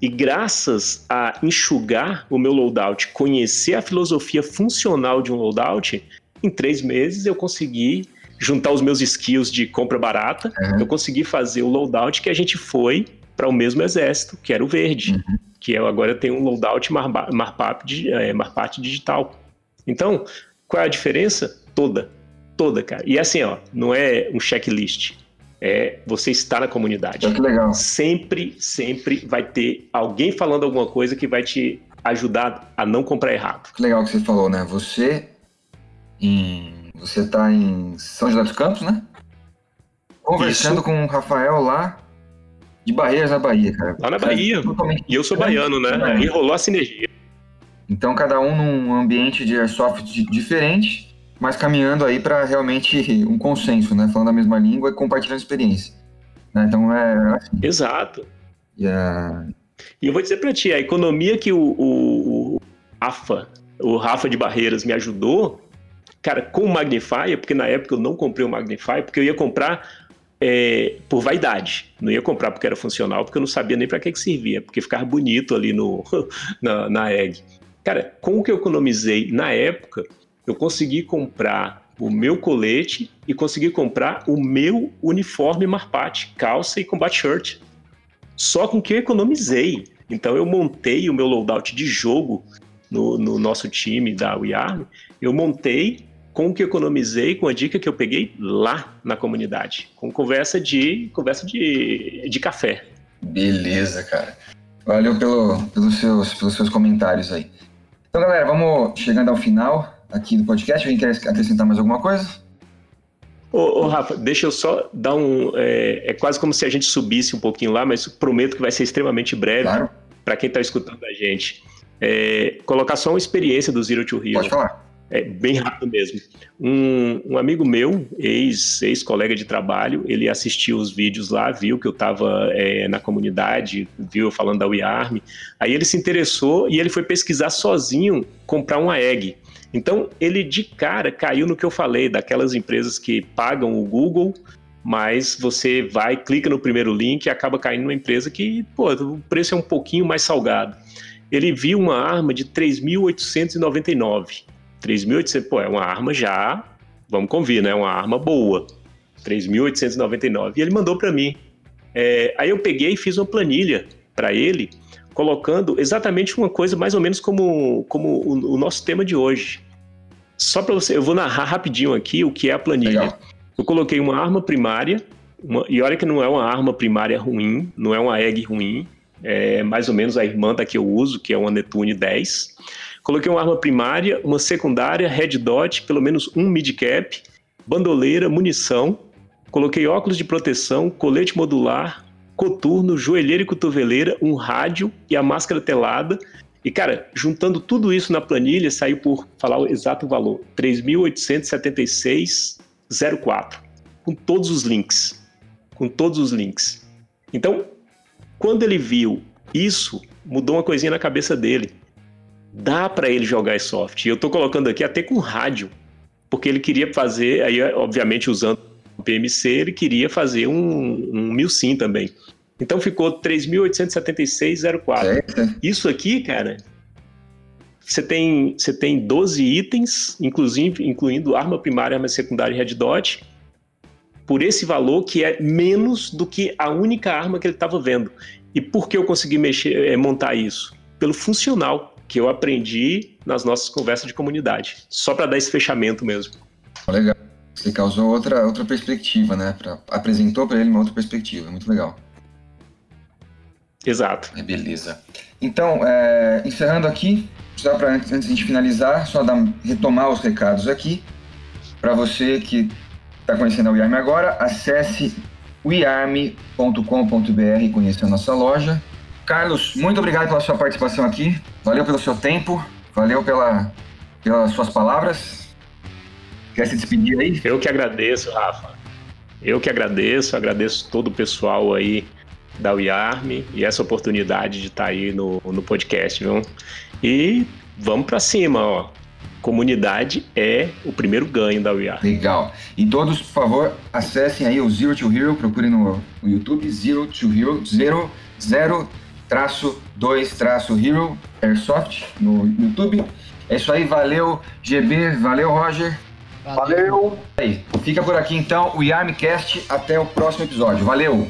e graças a enxugar o meu loadout, conhecer a filosofia funcional de um loadout, em três meses eu consegui juntar os meus skills de compra barata, uhum. eu consegui fazer o loadout que a gente foi para o mesmo exército, que era o verde, uhum. que eu agora tenho um loadout Marpap, é, Marpat digital. Então, qual é a diferença? Toda, toda, cara. E assim, ó, não é um checklist. É você estar na comunidade. Que legal. Sempre, sempre vai ter alguém falando alguma coisa que vai te ajudar a não comprar errado. Que legal que você falou, né? Você em você está em São José dos Campos, né? Conversando Isso. com o Rafael lá de Barreiras na Bahia, cara. Lá na Bahia. É e eu sou baiano, né? E rolou a sinergia. Então, cada um num ambiente de airsoft diferente, mas caminhando aí para realmente um consenso, né? Falando a mesma língua e compartilhando experiência. Né? Então, é assim. Exato. Yeah. E eu vou dizer para ti, a economia que o, o, o Rafa, o Rafa de Barreiras me ajudou, Cara, com o Magnifier, porque na época eu não comprei o Magnifier, porque eu ia comprar é, por vaidade. Não ia comprar porque era funcional, porque eu não sabia nem para que, que servia, porque ficava bonito ali no, *laughs* na, na egg. Cara, com o que eu economizei na época, eu consegui comprar o meu colete e consegui comprar o meu uniforme Marpat, calça e combat shirt. Só com o que eu economizei. Então eu montei o meu loadout de jogo no, no nosso time da WeArm. Eu montei com o que economizei, com a dica que eu peguei lá na comunidade, com conversa de conversa de, de café. Beleza, cara. Valeu pelo, pelos, seus, pelos seus comentários aí. Então, galera, vamos chegando ao final aqui do podcast. Alguém quer acrescentar mais alguma coisa? Ô, ô, Rafa, deixa eu só dar um. É, é, quase como se a gente subisse um pouquinho lá, mas prometo que vai ser extremamente breve claro. para quem está escutando a gente. É, colocar só uma experiência do Zero to Hero. Pode falar. É bem rápido mesmo. Um, um amigo meu, ex-colega ex de trabalho, ele assistiu os vídeos lá, viu que eu estava é, na comunidade, viu eu falando da WeArm. Aí ele se interessou e ele foi pesquisar sozinho comprar uma egg. Então ele de cara caiu no que eu falei, daquelas empresas que pagam o Google, mas você vai, clica no primeiro link e acaba caindo numa empresa que, pô, o preço é um pouquinho mais salgado. Ele viu uma arma de 3.899 3.800, pô, é uma arma já, vamos convir, né? É uma arma boa. 3.899. E ele mandou para mim. É, aí eu peguei e fiz uma planilha para ele, colocando exatamente uma coisa mais ou menos como, como o, o nosso tema de hoje. Só para você, eu vou narrar rapidinho aqui o que é a planilha. Legal. Eu coloquei uma arma primária, uma, e olha que não é uma arma primária ruim, não é uma egg ruim, é mais ou menos a irmã da que eu uso, que é uma Netune 10. Coloquei uma arma primária, uma secundária, red dot, pelo menos um mid-cap, bandoleira, munição. Coloquei óculos de proteção, colete modular, coturno, joelheira e cotoveleira, um rádio e a máscara telada. E, cara, juntando tudo isso na planilha, saiu por falar o exato valor: 3.876,04. Com todos os links. Com todos os links. Então, quando ele viu isso, mudou uma coisinha na cabeça dele. Dá para ele jogar soft. E eu tô colocando aqui até com rádio. Porque ele queria fazer, aí, obviamente, usando o PMC, ele queria fazer um, um MilSim também. Então ficou 3.876,04. É. Isso aqui, cara, você tem, você tem 12 itens, inclusive, incluindo arma primária, arma secundária e red dot, por esse valor que é menos do que a única arma que ele estava vendo. E por que eu consegui mexer, é, montar isso? Pelo funcional que eu aprendi nas nossas conversas de comunidade. Só para dar esse fechamento mesmo. Legal. Você causou outra, outra perspectiva, né? Pra, apresentou para ele uma outra perspectiva. Muito legal. Exato. É, beleza. Então, é, encerrando aqui, só para antes, antes de finalizar, só dar, retomar os recados aqui. Para você que está conhecendo a WeArm agora, acesse wearm.com.br e conheça a nossa loja. Carlos, muito obrigado pela sua participação aqui. Valeu pelo seu tempo. Valeu pela, pelas suas palavras. Quer se despedir aí? Eu que agradeço, Rafa. Eu que agradeço, agradeço todo o pessoal aí da WeArm e essa oportunidade de estar tá aí no, no podcast, viu? E vamos para cima, ó. Comunidade é o primeiro ganho da WeArm. Legal. E todos, por favor, acessem aí o Zero to Hero, procurem no, no YouTube, Zero to Hero, zero, zero, traço, dois, traço, Hero, Airsoft, no YouTube. É isso aí, valeu, GB, valeu, Roger. Valeu. Aí, fica por aqui então o Yarmcast. Até o próximo episódio. Valeu!